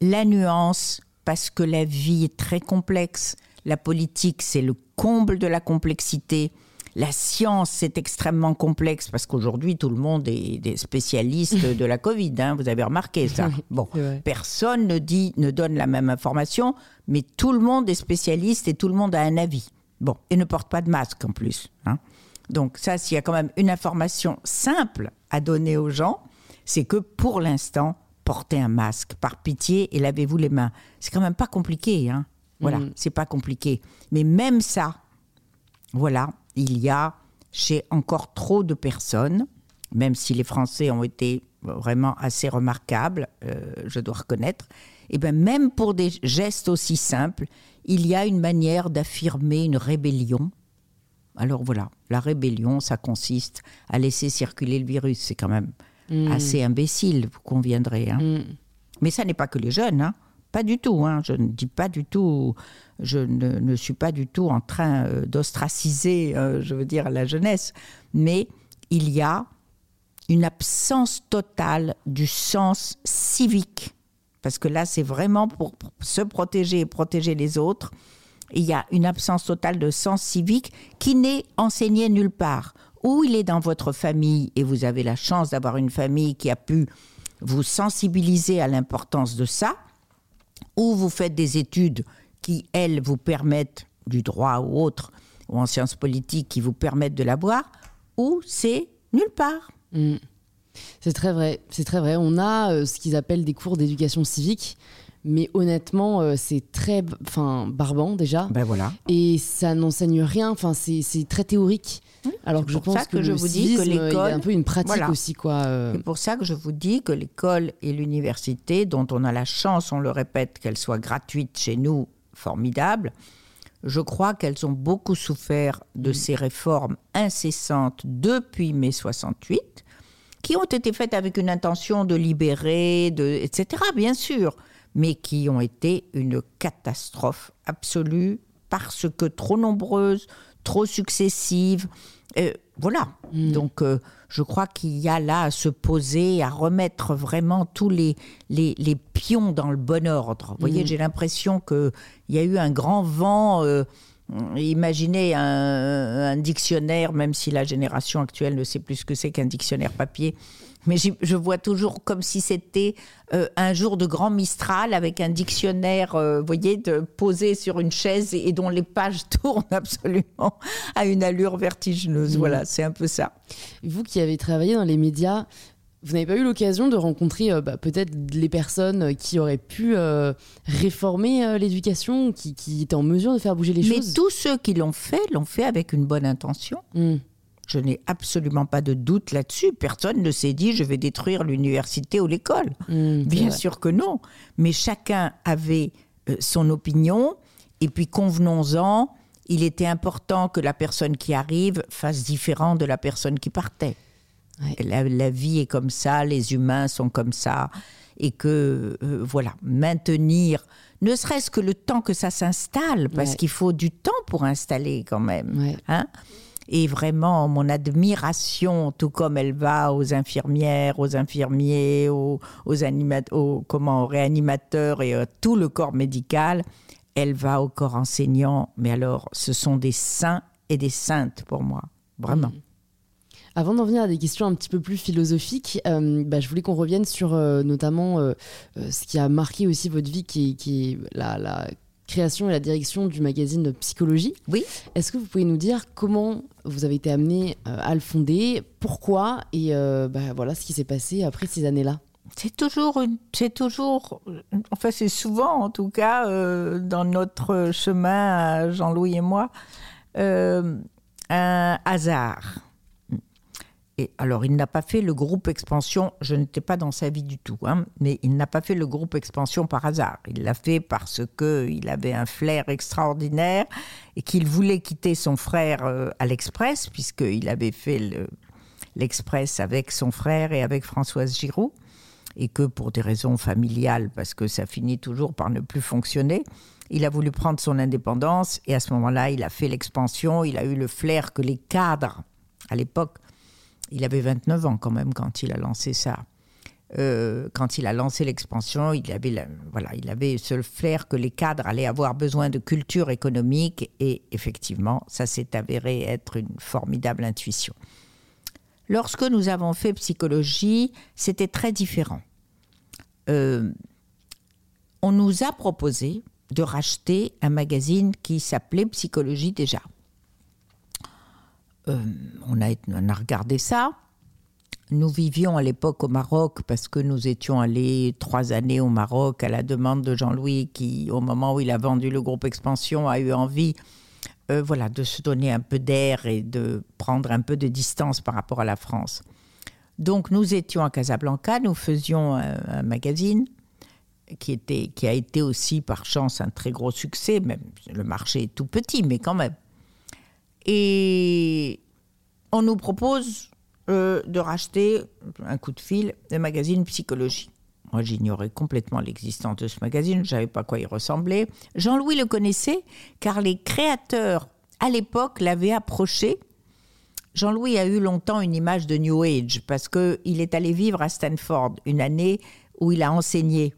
la nuance, parce que la vie est très complexe, la politique, c'est le comble de la complexité. La science, c'est extrêmement complexe parce qu'aujourd'hui, tout le monde est des spécialistes de la Covid. Hein, vous avez remarqué ça. Bon, personne ne dit, ne donne la même information, mais tout le monde est spécialiste et tout le monde a un avis. Bon, et ne porte pas de masque en plus. Hein. Donc ça, s'il y a quand même une information simple à donner aux gens, c'est que pour l'instant, portez un masque par pitié et lavez-vous les mains. C'est quand même pas compliqué, hein. Voilà, mm. c'est pas compliqué. Mais même ça, voilà, il y a chez encore trop de personnes, même si les Français ont été vraiment assez remarquables, euh, je dois reconnaître, et bien même pour des gestes aussi simples, il y a une manière d'affirmer une rébellion. Alors voilà, la rébellion, ça consiste à laisser circuler le virus. C'est quand même mm. assez imbécile, vous conviendrez. Hein. Mm. Mais ça n'est pas que les jeunes. Hein. Pas du tout, hein. je ne dis pas du tout, je ne, suis pas du tout en train euh, d'ostraciser, euh, je veux dire, la jeunesse, mais il y a une absence totale du sens civique, parce que là, c'est vraiment pour se protéger et protéger les autres. Il y a une absence totale de sens civique qui n'est enseigné nulle part. Ou il est dans votre famille et vous avez la chance d'avoir une famille qui a pu vous sensibiliser à l'importance de ça, ou vous faites des études qui, elles, vous permettent du droit ou autre, ou en sciences politiques, qui vous permettent de l'avoir, ou c'est nulle part. Mm. C'est très vrai, c'est très vrai. On a euh, ce qu'ils appellent des cours d'éducation civique, mais honnêtement, euh, c'est très, enfin, barbant déjà. Ben voilà. Et ça n'enseigne rien. Enfin, c'est très théorique. Alors que je pense que, je vous dis que l'école, un peu une pratique aussi, quoi. Euh. C'est pour ça que je vous dis que l'école et l'université, dont on a la chance, on le répète, qu'elles soient gratuites chez nous, formidable. Je crois qu'elles ont beaucoup souffert de mm. ces réformes incessantes depuis mai 68, qui ont été faites avec une intention de libérer, de, etc., bien sûr, mais qui ont été une catastrophe absolue parce que trop nombreuses, trop successives, euh, voilà. Mm. Donc, euh, je crois qu'il y a là à se poser, à remettre vraiment tous les, les, pions dans le bon ordre. Vous voyez, mm. j'ai l'impression qu'il y a eu un grand vent. Euh, imaginez un, dictionnaire, même si la génération actuelle ne sait plus ce que c'est qu'un dictionnaire papier, mais je vois toujours comme si c'était euh, un jour de grand Mistral avec un dictionnaire, euh, vous voyez, de, posé sur une chaise et, dont les pages tournent absolument à une allure vertigineuse. Mmh. Voilà, c'est un peu ça. Vous qui avez travaillé dans les médias, vous n'avez pas eu l'occasion de rencontrer euh, bah, peut-être les personnes qui auraient pu réformer l'éducation, qui, qui, étaient en mesure de faire bouger les choses? Mais tous ceux qui l'ont fait, l'ont fait avec une bonne intention. Mmh. Je n'ai absolument pas de doute là-dessus. Personne ne s'est dit je vais détruire l'université ou l'école. Mmh, Bien sûr que non. Mais chacun avait euh, son opinion. Et puis convenons-en, il était important que la personne qui arrive fasse différent de la personne qui partait. La, vie est comme ça, les humains sont comme ça. Et que, euh, voilà, maintenir, ne serait-ce que le temps que ça s'installe, parce qu'il faut du temps pour installer quand même. Hein et vraiment mon admiration, tout comme elle va aux infirmières, aux infirmiers, aux, comment, réanimateurs et à tout le corps médical, elle va au corps enseignant. Mais alors, ce sont des saints et des saintes pour moi, vraiment. Mmh. Avant d'en venir à des questions un petit peu plus philosophiques, euh, bah, je voulais qu'on revienne sur euh, notamment euh, ce qui a marqué aussi votre vie, qui, est la, création et la direction du magazine Psychologie. Oui. Est-ce que vous pouvez nous dire comment vous avez été amené à le fonder, pourquoi et bah, voilà ce qui s'est passé après ces années-là? C'est toujours, c'est toujours, enfin c'est souvent en tout cas dans notre chemin, Jean-Louis et moi, un hasard. Et alors, il n'a pas fait le groupe expansion, je n'étais pas dans sa vie du tout, hein, mais il n'a pas fait le groupe expansion par hasard. Il l'a fait parce qu'il avait un flair extraordinaire et qu'il voulait quitter son frère euh, à l'Express, puisqu'il avait fait l'Express avec son frère et avec Françoise Giroud, et que pour des raisons familiales, parce que ça finit toujours par ne plus fonctionner, il a voulu prendre son indépendance. Et à ce moment-là, il a fait l'expansion, il a eu le flair que les cadres, à l'époque, il avait 29 ans quand même quand il a lancé ça. Euh, quand il a lancé l'expansion, il avait, voilà, il avait ce flair que les cadres allaient avoir besoin de culture économique et effectivement, ça s'est avéré être une formidable intuition. Lorsque nous avons fait psychologie, c'était très différent. Euh, on nous a proposé de racheter un magazine qui s'appelait Psychologie déjà. Euh, on, a, regardé ça. Nous vivions à l'époque au Maroc parce que nous étions allés trois années au Maroc à la demande de Jean-Louis qui, au moment où il a vendu le groupe Expansion, a eu envie euh, voilà, de se donner un peu d'air et de prendre un peu de distance par rapport à la France. Donc nous étions à Casablanca, nous faisions un, magazine qui, qui a été aussi par chance un très gros succès, même le marché est tout petit, mais quand même. Et on nous propose euh, de racheter un coup de fil le magazine Psychologie. Moi, j'ignorais complètement l'existence de ce magazine, je ne savais pas à quoi il ressemblait. Jean-Louis le connaissait car les créateurs, à l'époque, l'avaient approché. Jean-Louis a eu longtemps une image de New Age parce qu'il est allé vivre à Stanford une année où il a enseigné.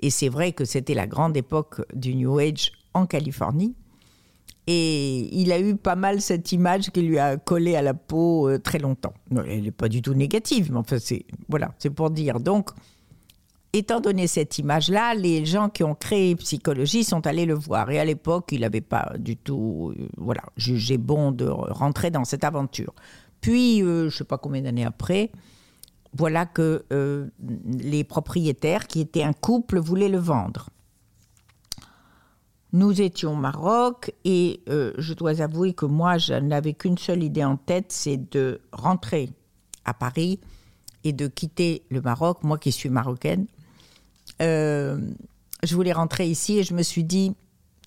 Et c'est vrai que c'était la grande époque du New Age en Californie. Et il a eu pas mal cette image qui lui a collé à la peau euh, très longtemps. Elle n'est pas du tout négative, mais enfin, c'est voilà, c'est pour dire. Donc, étant donné cette image-là, les gens qui ont créé Psychologie sont allés le voir. Et à l'époque, il n'avait pas du tout euh, voilà, jugé bon de rentrer dans cette aventure. Puis, euh, je ne sais pas combien d'années après, voilà que les propriétaires, qui étaient un couple, voulaient le vendre. Nous étions au Maroc et euh, je dois avouer que moi, je n'avais qu'une seule idée en tête, c'est de rentrer à Paris et de quitter le Maroc, moi qui suis marocaine. Euh, je voulais rentrer ici et je me suis dit,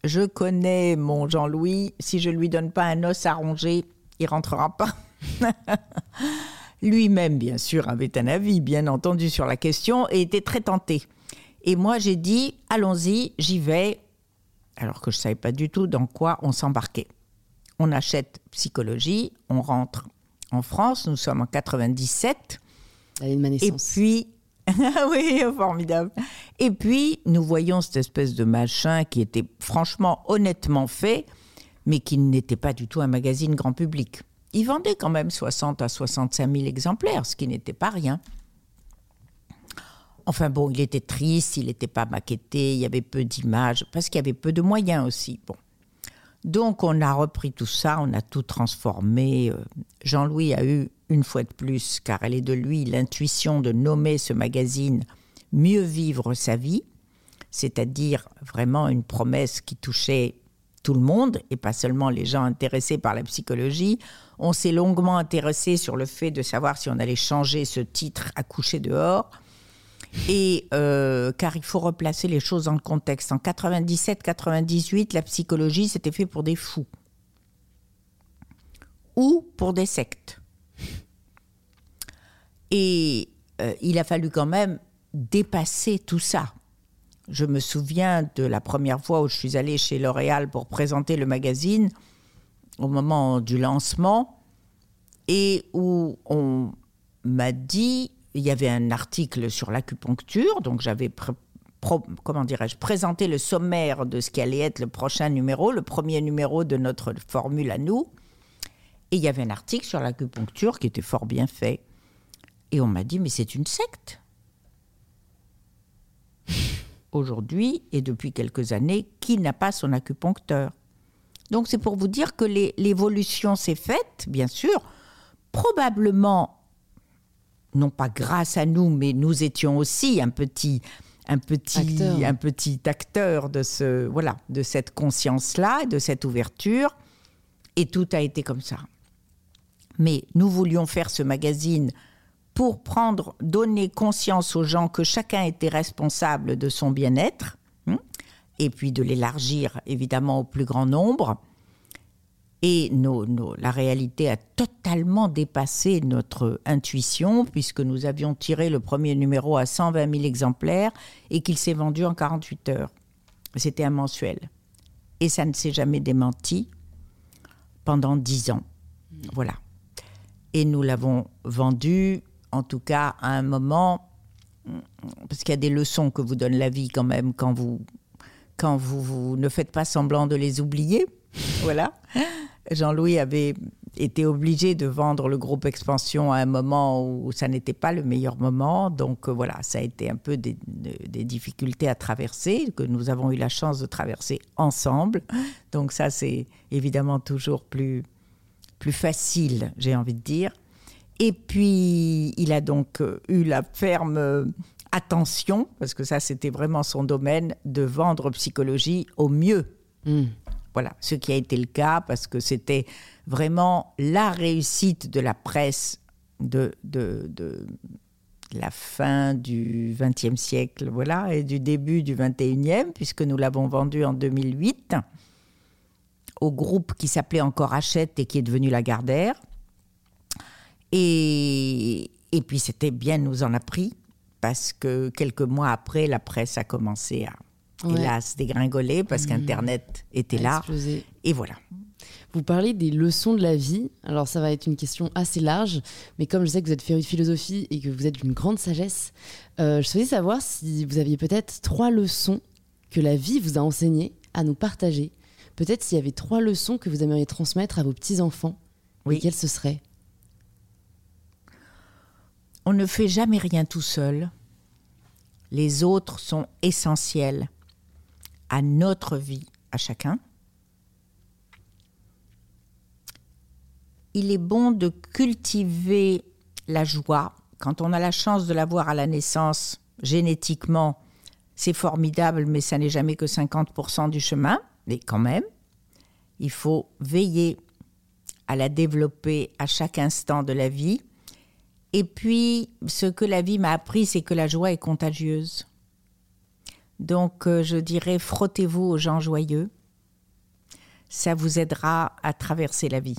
je connais mon Jean-Louis, si je lui donne pas un os à ronger, il rentrera pas. Lui-même, bien sûr, avait un avis, bien entendu, sur la question et était très tenté. Et moi, j'ai dit, allons-y, j'y vais, alors que je ne savais pas du tout dans quoi on s'embarquait. On achète psychologie, on rentre en France, nous sommes en 97. Et puis, oui, formidable. Et puis, nous voyons cette espèce de machin qui était franchement, honnêtement fait, mais qui n'était pas du tout un magazine grand public. Il vendait quand même 60 à 65 000 exemplaires, ce qui n'était pas rien. Enfin bon, il était triste, il n'était pas maquetté, il y avait peu d'images, parce qu'il y avait peu de moyens aussi. Bon. Donc on a repris tout ça, on a tout transformé. Euh, Jean-Louis a eu, une fois de plus, car elle est de lui, l'intuition de nommer ce magazine Mieux vivre sa vie, c'est-à-dire vraiment une promesse qui touchait tout le monde et pas seulement les gens intéressés par la psychologie. On s'est longuement intéressé sur le fait de savoir si on allait changer ce titre à coucher dehors. Et euh, car il faut replacer les choses dans le contexte. En 97-98, la psychologie, c'était fait pour des fous. Ou pour des sectes. Et euh, il a fallu quand même dépasser tout ça. Je me souviens de la première fois où je suis allée chez L'Oréal pour présenter le magazine. au moment du lancement et où on m'a dit, il y avait un article sur l'acupuncture, donc j'avais comment dirais-je, présenté le sommaire de ce qui allait être le prochain numéro, le premier numéro de notre formule à nous. Et il y avait un article sur l'acupuncture qui était fort bien fait. Et on m'a dit, mais c'est une secte. Aujourd'hui, et depuis quelques années, qui n'a pas son acupuncteur? Donc c'est pour vous dire que l'évolution s'est faite, bien sûr, probablement, non pas grâce à nous, mais nous étions aussi un petit, un petit, acteur. un petit acteur de, ce, voilà, de cette conscience-là, de cette ouverture. Et tout a été comme ça. Mais nous voulions faire ce magazine pour prendre, donner conscience aux gens que chacun était responsable de son bien-être, hein, et puis de l'élargir évidemment au plus grand nombre. Et la réalité a totalement dépassé notre intuition, puisque nous avions tiré le premier numéro à 120 000 exemplaires et qu'il s'est vendu en 48 heures. C'était un mensuel. Et ça ne s'est jamais démenti pendant 10 ans. Voilà. Et nous l'avons vendu, en tout cas, à un moment, parce qu'il y a des leçons que vous donne la vie quand même quand vous, quand vous, vous ne faites pas semblant de les oublier. Voilà. Jean-Louis avait été obligé de vendre le groupe Expansion à un moment où ça n'était pas le meilleur moment. Donc euh, voilà, ça a été un peu des, difficultés à traverser, que nous avons eu la chance de traverser ensemble. Donc ça, c'est évidemment toujours plus, plus facile, j'ai envie de dire. Et puis, il a donc euh, eu la ferme euh, attention, parce que ça, c'était vraiment son domaine, de vendre psychologie au mieux. Hmm. Voilà, ce qui a été le cas parce que c'était vraiment la réussite de la presse de, de, la fin du XXe siècle, voilà, et du début du XXIe, puisque nous l'avons vendu en 2008 au groupe qui s'appelait encore Hachette et qui est devenu Lagardère. Et, et puis c'était bien, nous en a pris, parce que quelques mois après, la presse a commencé à, hélas, dégringoler parce mmh. qu'Internet était là. Et voilà. Vous parlez des leçons de la vie. Alors ça va être une question assez large, mais comme je sais que vous êtes féru de philosophie et que vous êtes d'une grande sagesse, euh, je souhaitais savoir si vous aviez peut-être trois leçons que la vie vous a enseignées à nous partager. Peut-être s'il y avait trois leçons que vous aimeriez transmettre à vos petits-enfants. Oui. quelles ce seraient? On ne fait jamais rien tout seul. Les autres sont essentiels à notre vie, à chacun. Il est bon de cultiver la joie. Quand on a la chance de l'avoir à la naissance, génétiquement, c'est formidable, mais ça n'est jamais que 50% du chemin. Mais quand même, il faut veiller à la développer à chaque instant de la vie. Et puis, ce que la vie m'a appris, c'est que la joie est contagieuse. Donc, euh, je dirais, frottez-vous aux gens joyeux. Ça vous aidera à traverser la vie.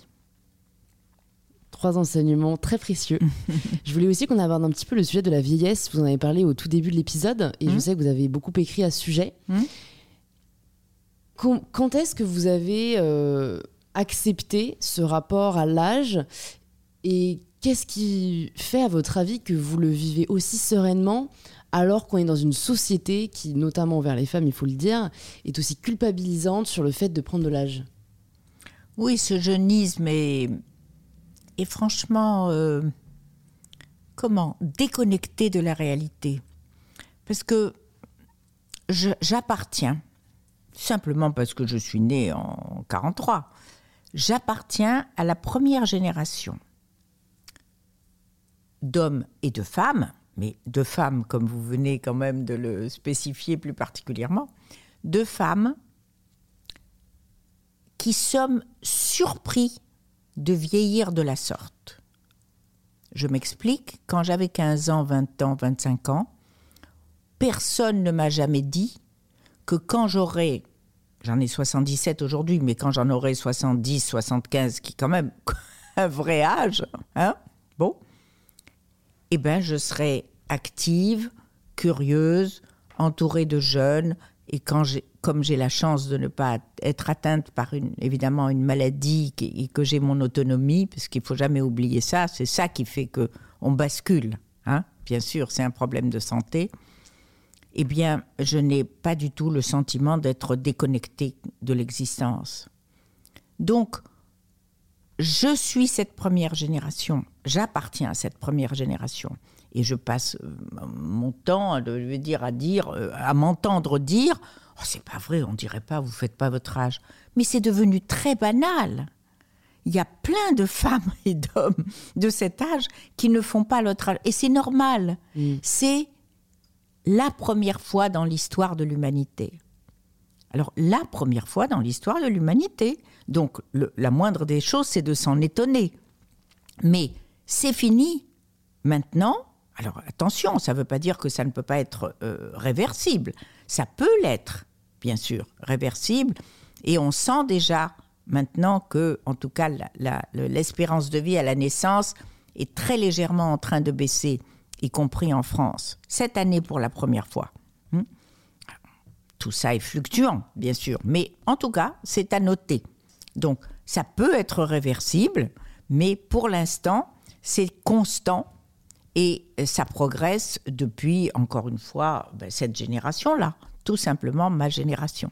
Trois enseignements très précieux. je voulais aussi qu'on aborde un petit peu le sujet de la vieillesse. Vous en avez parlé au tout début de l'épisode et je mmh. sais que vous avez beaucoup écrit à ce sujet. Mmh. Quand, est-ce que vous avez euh, accepté ce rapport à l'âge et qu'est-ce qui fait, à votre avis, que vous le vivez aussi sereinement alors qu'on est dans une société qui, notamment envers les femmes, il faut le dire, est aussi culpabilisante sur le fait de prendre de l'âge. Oui, ce jeunisme est, franchement, euh, comment, déconnecté de la réalité. Parce que j'appartiens, simplement parce que je suis née en 43, j'appartiens à la première génération d'hommes et de femmes mais deux femmes, comme vous venez quand même de le spécifier plus particulièrement, deux femmes qui sommes surpris de vieillir de la sorte. Je m'explique, quand j'avais 15 ans, 20 ans, 25 ans, personne ne m'a jamais dit que quand j'aurais, j'en ai 77 aujourd'hui, mais quand j'en aurai 70, 75, qui est quand même un vrai âge, hein, eh ben, je serai active, curieuse, entourée de jeunes. Et quand comme j'ai la chance de ne pas être atteinte par une, évidemment une maladie et que j'ai mon autonomie, parce qu'il faut jamais oublier ça, c'est ça qui fait que on bascule. Hein Bien sûr, c'est un problème de santé. Eh bien, je n'ai pas du tout le sentiment d'être déconnectée de l'existence. Donc, je suis cette première génération, j'appartiens à cette première génération. Et je passe euh, mon temps je dire, à dire, euh, à m'entendre dire oh, c'est pas vrai, on dirait pas, vous faites pas votre âge. Mais c'est devenu très banal. Il y a plein de femmes et d'hommes de cet âge qui ne font pas leur âge. Et c'est normal. Mm. C'est la première fois dans l'histoire de l'humanité. Alors, la première fois dans l'histoire de l'humanité. Donc, la moindre des choses, c'est de s'en étonner. Mais c'est fini. Maintenant, alors attention, ça ne veut pas dire que ça ne peut pas être euh, réversible. Ça peut l'être, bien sûr, réversible. Et on sent déjà maintenant que, en tout cas, l'espérance de vie à la naissance est très légèrement en train de baisser, y compris en France. Cette année pour la première fois. Hmm? Tout ça est fluctuant, bien sûr, mais en tout cas, c'est à noter. Donc, ça peut être réversible, mais pour l'instant, c'est constant et ça progresse depuis, encore une fois, ben, cette génération-là, tout simplement ma génération.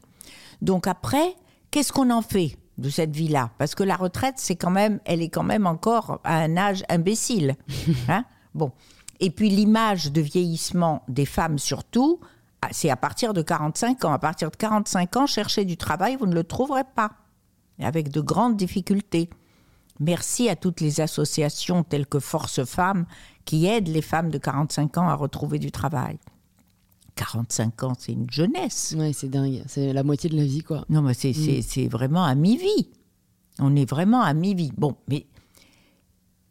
Donc après, qu'est-ce qu'on en fait de cette vie-là? Parce que la retraite, c'est quand même, elle est quand même encore à un âge imbécile. Hein? Bon. Et puis l'image de vieillissement des femmes surtout, ah, c'est à partir de 45 ans. À partir de 45 ans, chercher du travail, vous ne le trouverez pas. Avec de grandes difficultés. Merci à toutes les associations telles que Force Femmes qui aident les femmes de 45 ans à retrouver du travail. 45 ans, c'est une jeunesse. Ouais, c'est dingue. C'est la moitié de la vie, quoi. Non, mais c'est mm. vraiment à mi-vie. On est vraiment à mi-vie. Bon, mais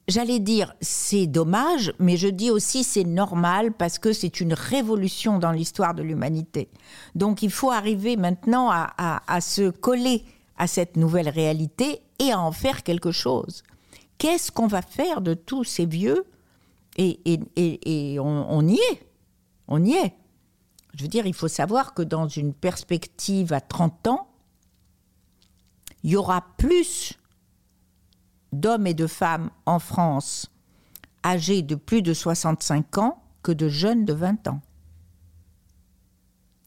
j'allais dire c'est dommage, mais je dis aussi c'est normal parce que c'est une révolution dans l'histoire de l'humanité. Donc il faut arriver maintenant à, se coller à cette nouvelle réalité et à en faire quelque chose. Qu'est-ce qu'on va faire de tous ces vieux? Et, on, y est. On y est. Je veux dire, il faut savoir que dans une perspective à 30 ans, il y aura plus d'hommes et de femmes en France âgés de plus de 65 ans que de jeunes de 20 ans.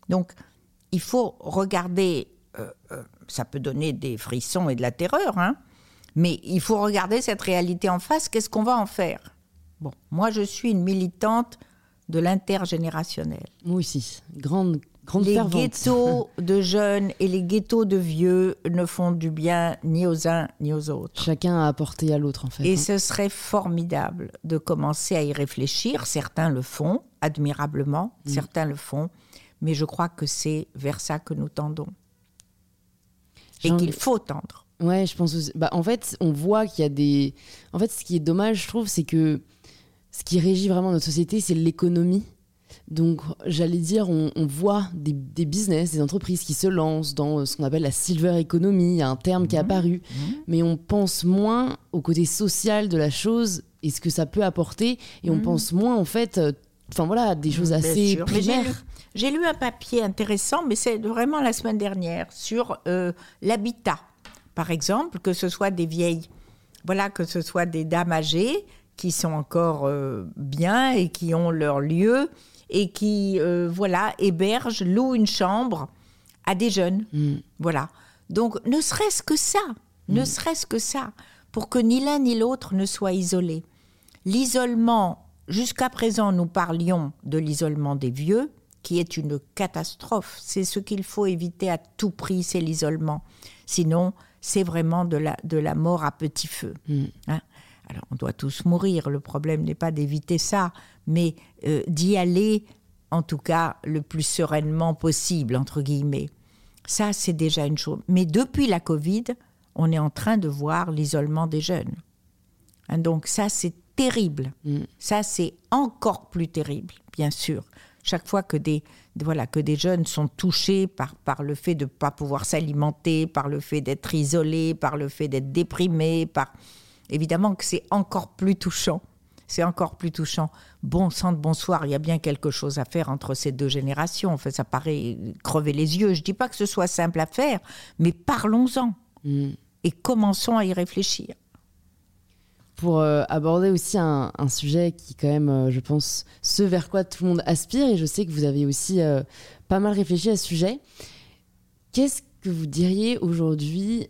Donc, il faut regarder euh, euh, ça peut donner des frissons et de la terreur, hein, mais il faut regarder cette réalité en face. Qu'est-ce qu'on va en faire? Bon, moi, je suis une militante de l'intergénérationnel. Moi aussi, grande, grande Les ghettos de jeunes et les ghettos de vieux ne font du bien ni aux uns ni aux autres. Chacun a apporté à l'autre, en fait. Et hein. ce serait formidable de commencer à y réfléchir. Certains le font, admirablement, mm. certains le font, mais je crois que c'est vers ça que nous tendons et qu'il faut tendre. Ouais, je pense aussi. Bah, en fait, on voit qu'il y a des. En fait, ce qui est dommage, je trouve, c'est que ce qui régit vraiment notre société, c'est l'économie. Donc, j'allais dire, on, voit des, business, des entreprises qui se lancent dans ce qu'on appelle la silver economy, il y a un terme qui est mhm. apparu, mhm. mais on pense moins au côté social de la chose et ce que ça peut apporter, et on mhm. pense moins, en fait, euh, enfin voilà, des choses assez primaires. J'ai lu un papier intéressant, mais c'est vraiment la semaine dernière, sur euh, l'habitat. Par exemple, que ce soit des vieilles, voilà, que ce soit des dames âgées qui sont encore euh, bien et qui ont leur lieu et qui, euh, voilà, hébergent, louent une chambre à des jeunes. Mm. Voilà. Donc, ne serait-ce que ça, ne mm. serait-ce que ça, pour que ni l'un ni l'autre ne soient isolés. L'isolement, jusqu'à présent, nous parlions de l'isolement des vieux qui est une catastrophe. C'est ce qu'il faut éviter à tout prix, c'est l'isolement. Sinon, c'est vraiment de la, de la mort à petit feu. Mm. Hein? Alors, on doit tous mourir. Le problème n'est pas d'éviter ça, mais euh, d'y aller, en tout cas, le plus sereinement possible, entre guillemets. Ça, c'est déjà une chose. Mais depuis la Covid, on est en train de voir l'isolement des jeunes. Hein, donc ça, c'est terrible. Mm. Ça, c'est encore plus terrible, bien sûr chaque fois que des, voilà, que des jeunes sont touchés par, par le fait de ne pas pouvoir s'alimenter, par le fait d'être isolés, par le fait d'être déprimés, par... évidemment que c'est encore plus touchant. c'est encore plus touchant. Bon sang de bonsoir, il y a bien quelque chose à faire entre ces deux générations. Enfin, ça paraît crever les yeux. Je dis pas que ce soit simple à faire, mais parlons-en Mm. et commençons à y réfléchir. Pour euh, aborder aussi un, sujet qui, quand même, euh, je pense, ce vers quoi tout le monde aspire, et je sais que vous avez aussi euh, pas mal réfléchi à ce sujet. Qu'est-ce que vous diriez aujourd'hui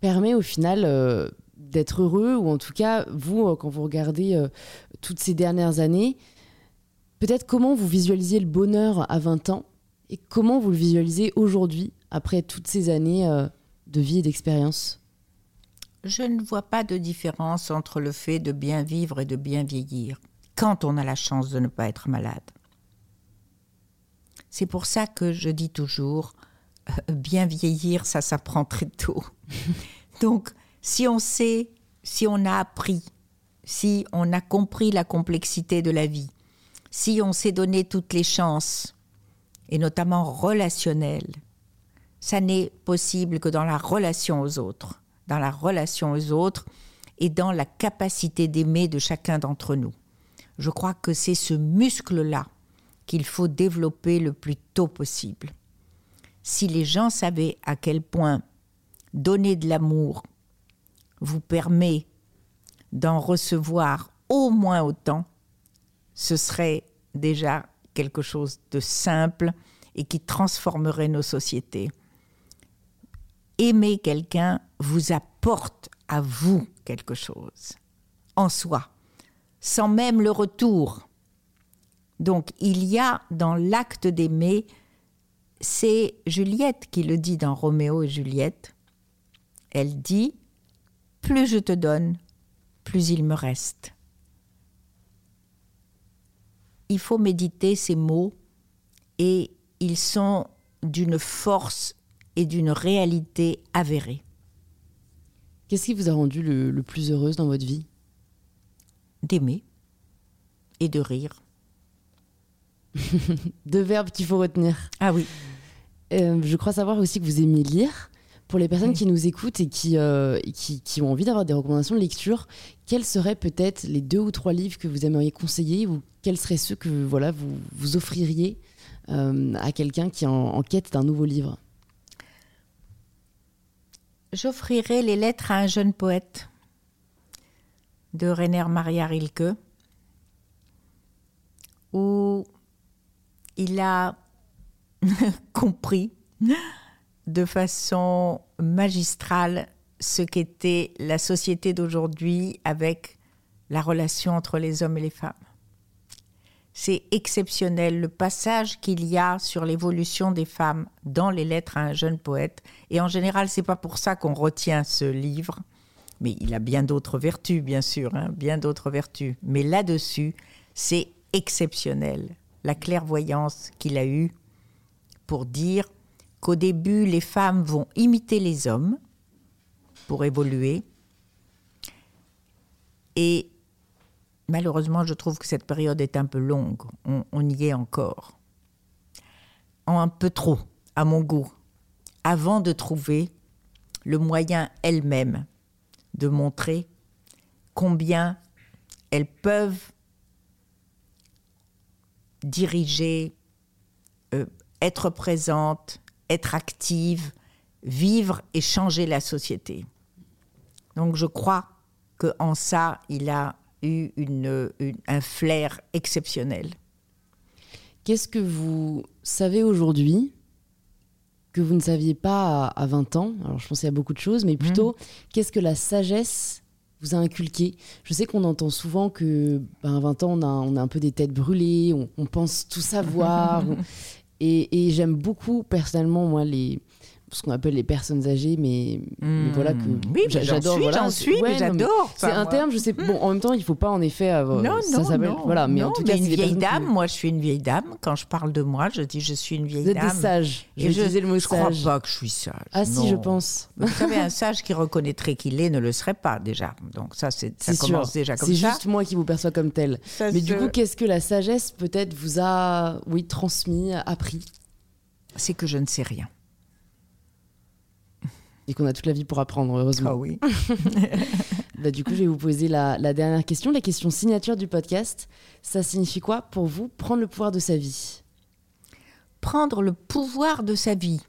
permet au final d'être heureux, ou en tout cas, vous, quand vous regardez toutes ces dernières années, peut-être comment vous visualisiez le bonheur à 20 ans, et comment vous le visualisez aujourd'hui, après toutes ces années de vie et d'expérience? Je ne vois pas de différence entre le fait de bien vivre et de bien vieillir, quand on a la chance de ne pas être malade. C'est pour ça que je dis toujours, euh, bien vieillir, ça s'apprend très tôt. Donc, si on sait, si on a appris, si on a compris la complexité de la vie, si on s'est donné toutes les chances, et notamment relationnelles, ça n'est possible que dans la relation aux autres, dans la relation aux autres et dans la capacité d'aimer de chacun d'entre nous. Je crois que c'est ce muscle-là qu'il faut développer le plus tôt possible. Si les gens savaient à quel point donner de l'amour vous permet d'en recevoir au moins autant, ce serait déjà quelque chose de simple et qui transformerait nos sociétés. Aimer quelqu'un vous apporte à vous quelque chose, en soi, sans même le retour. Donc il y a dans l'acte d'aimer, c'est Juliette qui le dit dans Roméo et Juliette, elle dit, plus je te donne, plus il me reste. Il faut méditer ces mots et ils sont d'une force et d'une réalité avérée. Qu'est-ce qui vous a rendu le, le plus heureuse dans votre vie? D'aimer et de rire. Deux verbes qu'il faut retenir. Ah oui. Euh, je crois savoir aussi que vous aimez lire. Pour les personnes Oui. qui nous écoutent et qui, euh, et qui, qui ont envie d'avoir des recommandations de lecture, quels seraient peut-être les deux ou trois livres que vous aimeriez conseiller ou quels seraient ceux que voilà, vous, vous offririez euh, à quelqu'un qui est en, en quête d'un nouveau livre? J'offrirai les lettres à un jeune poète de Rainer Maria Rilke, où il a compris de façon magistrale ce qu'était la société d'aujourd'hui avec la relation entre les hommes et les femmes. C'est exceptionnel le passage qu'il y a sur l'évolution des femmes dans les lettres à un jeune poète. Et en général, c'est pas pour ça qu'on retient ce livre, mais il a bien d'autres vertus, bien sûr, hein, bien d'autres vertus. Mais là-dessus, c'est exceptionnel la clairvoyance qu'il a eue pour dire qu'au début, les femmes vont imiter les hommes pour évoluer. Et malheureusement, je trouve que cette période est un peu longue. On, y est encore. En un peu trop, à mon goût, avant de trouver le moyen elles-mêmes de montrer combien elles peuvent diriger, euh, être présentes, être actives, vivre et changer la société. Donc je crois qu'en ça, il a eu une- une- un flair exceptionnel. Qu'est-ce que vous savez aujourd'hui que vous ne saviez pas à, à 20 ans? Alors, je y a beaucoup de choses, mais plutôt, qu'est-ce que la sagesse vous a inculqué? Je sais qu'on entend souvent que ben, à 20 ans, on a, on a un peu des têtes brûlées, on, on pense tout savoir. on- et et j'aime beaucoup, personnellement, moi, les ce qu'on appelle les personnes âgées, mais, mais voilà que Hmm. Oui, j'adore. suis, voilà, j'en c'est- suis, ouais, mais j'adore. C'est un moi- terme, je sais. Bon, en même temps, il faut pas en effet. avoir- Non, ça non, s'appelle-. Voilà, mais non, en tout mais cas, une c'est vieille dame. Moi, je suis une vieille dame. Quand je parle de moi, je dis je suis une vieille Vous êtes dame. des sages. Je Et je, utiliser le mot je crois sage. pas que je suis sage. Ah si, je pense. Vous savez, un sage qui reconnaîtrait qu'il est ne le serait pas déjà. Donc ça, c'est ça C'est sûr. commence déjà comme C'est ça. juste moi qui vous perçois comme tel. Mais du coup, qu'est-ce que la sagesse peut-être vous a, oui, transmis, appris, c'est que je ne sais rien. Et qu'on a toute la vie pour apprendre, heureusement. Ah oui. Bah, du coup, je vais vous poser la, la dernière question, la question signature du podcast. Ça signifie quoi pour vous prendre le pouvoir de sa vie? Prendre le pouvoir de sa vie,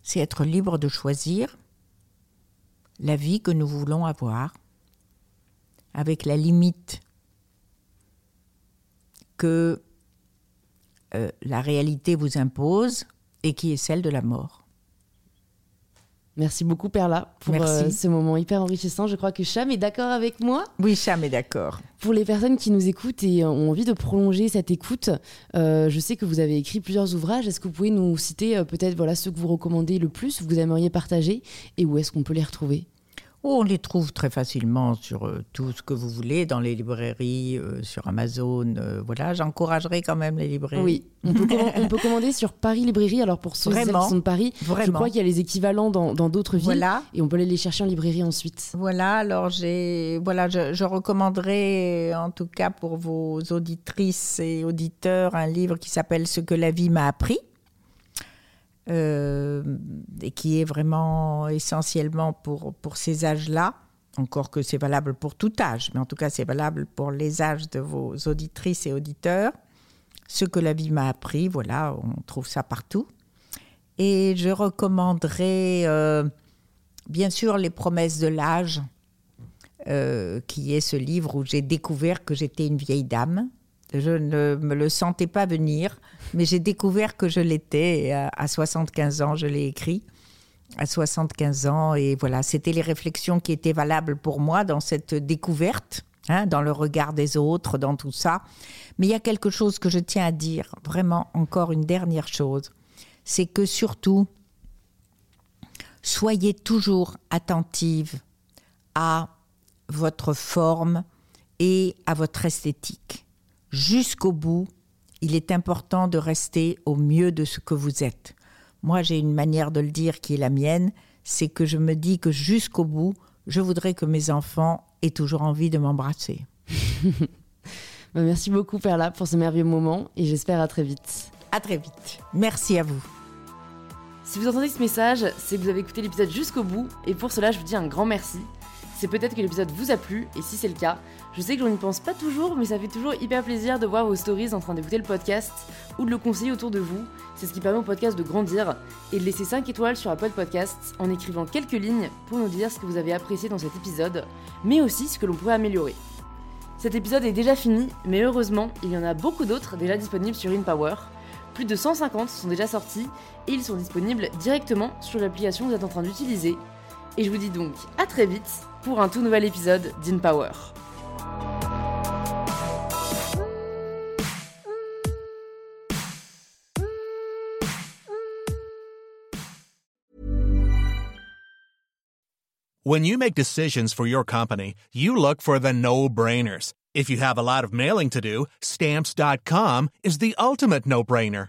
c'est être libre de choisir la vie que nous voulons avoir, avec la limite que euh, la réalité vous impose et qui est celle de la mort. Merci beaucoup Perla pour euh, ce moment hyper enrichissant. Je crois que Cham est d'accord avec moi. Oui, Cham est d'accord. Pour les personnes qui nous écoutent et ont envie de prolonger cette écoute, euh, je sais que vous avez écrit plusieurs ouvrages. Est-ce que vous pouvez nous citer euh, peut-être voilà ceux que vous recommandez le plus, vous aimeriez partager et où est-ce qu'on peut les retrouver? Oh, on les trouve très facilement sur euh, tout ce que vous voulez, dans les librairies, euh, sur Amazon. euh, voilà, j'encouragerai quand même les librairies. Oui, on peut, comman- on peut commander sur Paris Librairie. Alors pour ceux celles Vraiment, qui sont de Paris, je vraiment. crois qu'il y a les équivalents dans dans d'autres villes Voilà. et on peut aller les chercher en librairie ensuite. Voilà, alors j'ai, voilà, je, je recommanderais en tout cas pour vos auditrices et auditeurs un livre qui s'appelle Ce que la vie m'a appris. Euh, et qui est vraiment essentiellement pour, pour ces âges-là. Encore que c'est valable pour tout âge, mais en tout cas c'est valable pour les âges de vos auditrices et auditeurs. Ce que la vie m'a appris, voilà, on trouve ça partout. Et je recommanderais euh, bien sûr Les promesses de l'âge, euh, qui est ce livre où j'ai découvert que j'étais une vieille dame. Je ne me le sentais pas venir, mais j'ai découvert que je l'étais à 75 ans, je l'ai écrit. À 75 ans, et voilà, c'était les réflexions qui étaient valables pour moi dans cette découverte, hein, dans le regard des autres, dans tout ça. Mais il y a quelque chose que je tiens à dire, vraiment encore une dernière chose, c'est que surtout, soyez toujours attentive à votre forme et à votre esthétique. Jusqu'au bout, il est important de rester au mieux de ce que vous êtes. Moi, j'ai une manière de le dire qui est la mienne, c'est que je me dis que jusqu'au bout, je voudrais que mes enfants aient toujours envie de m'embrasser. Bah, merci beaucoup Perla pour ce merveilleux moment et j'espère à très vite. À très vite. Merci à vous. Si vous entendez ce message, c'est que vous avez écouté l'épisode jusqu'au bout, et pour cela, je vous dis un grand merci. C'est peut-être que l'épisode vous a plu, et si c'est le cas, je sais que j'en y pense pas toujours, mais ça fait toujours hyper plaisir de voir vos stories en train d'écouter le podcast, ou de le conseiller autour de vous. C'est ce qui permet au podcast de grandir, et de laisser 5 étoiles sur Apple Podcasts en écrivant quelques lignes pour nous dire ce que vous avez apprécié dans cet épisode, mais aussi ce que l'on pourrait améliorer. Cet épisode est déjà fini, mais heureusement, il y en a beaucoup d'autres déjà disponibles sur InPower. Plus de 150 sont déjà sortis et ils sont disponibles directement sur l'application que vous êtes en train d'utiliser. Et je vous dis donc à très vite pour un tout nouvel épisode d'InPower. When you make decisions for your company, you look for the no brainers. If you have a lot of mailing to do, stamps.com is the ultimate no brainer.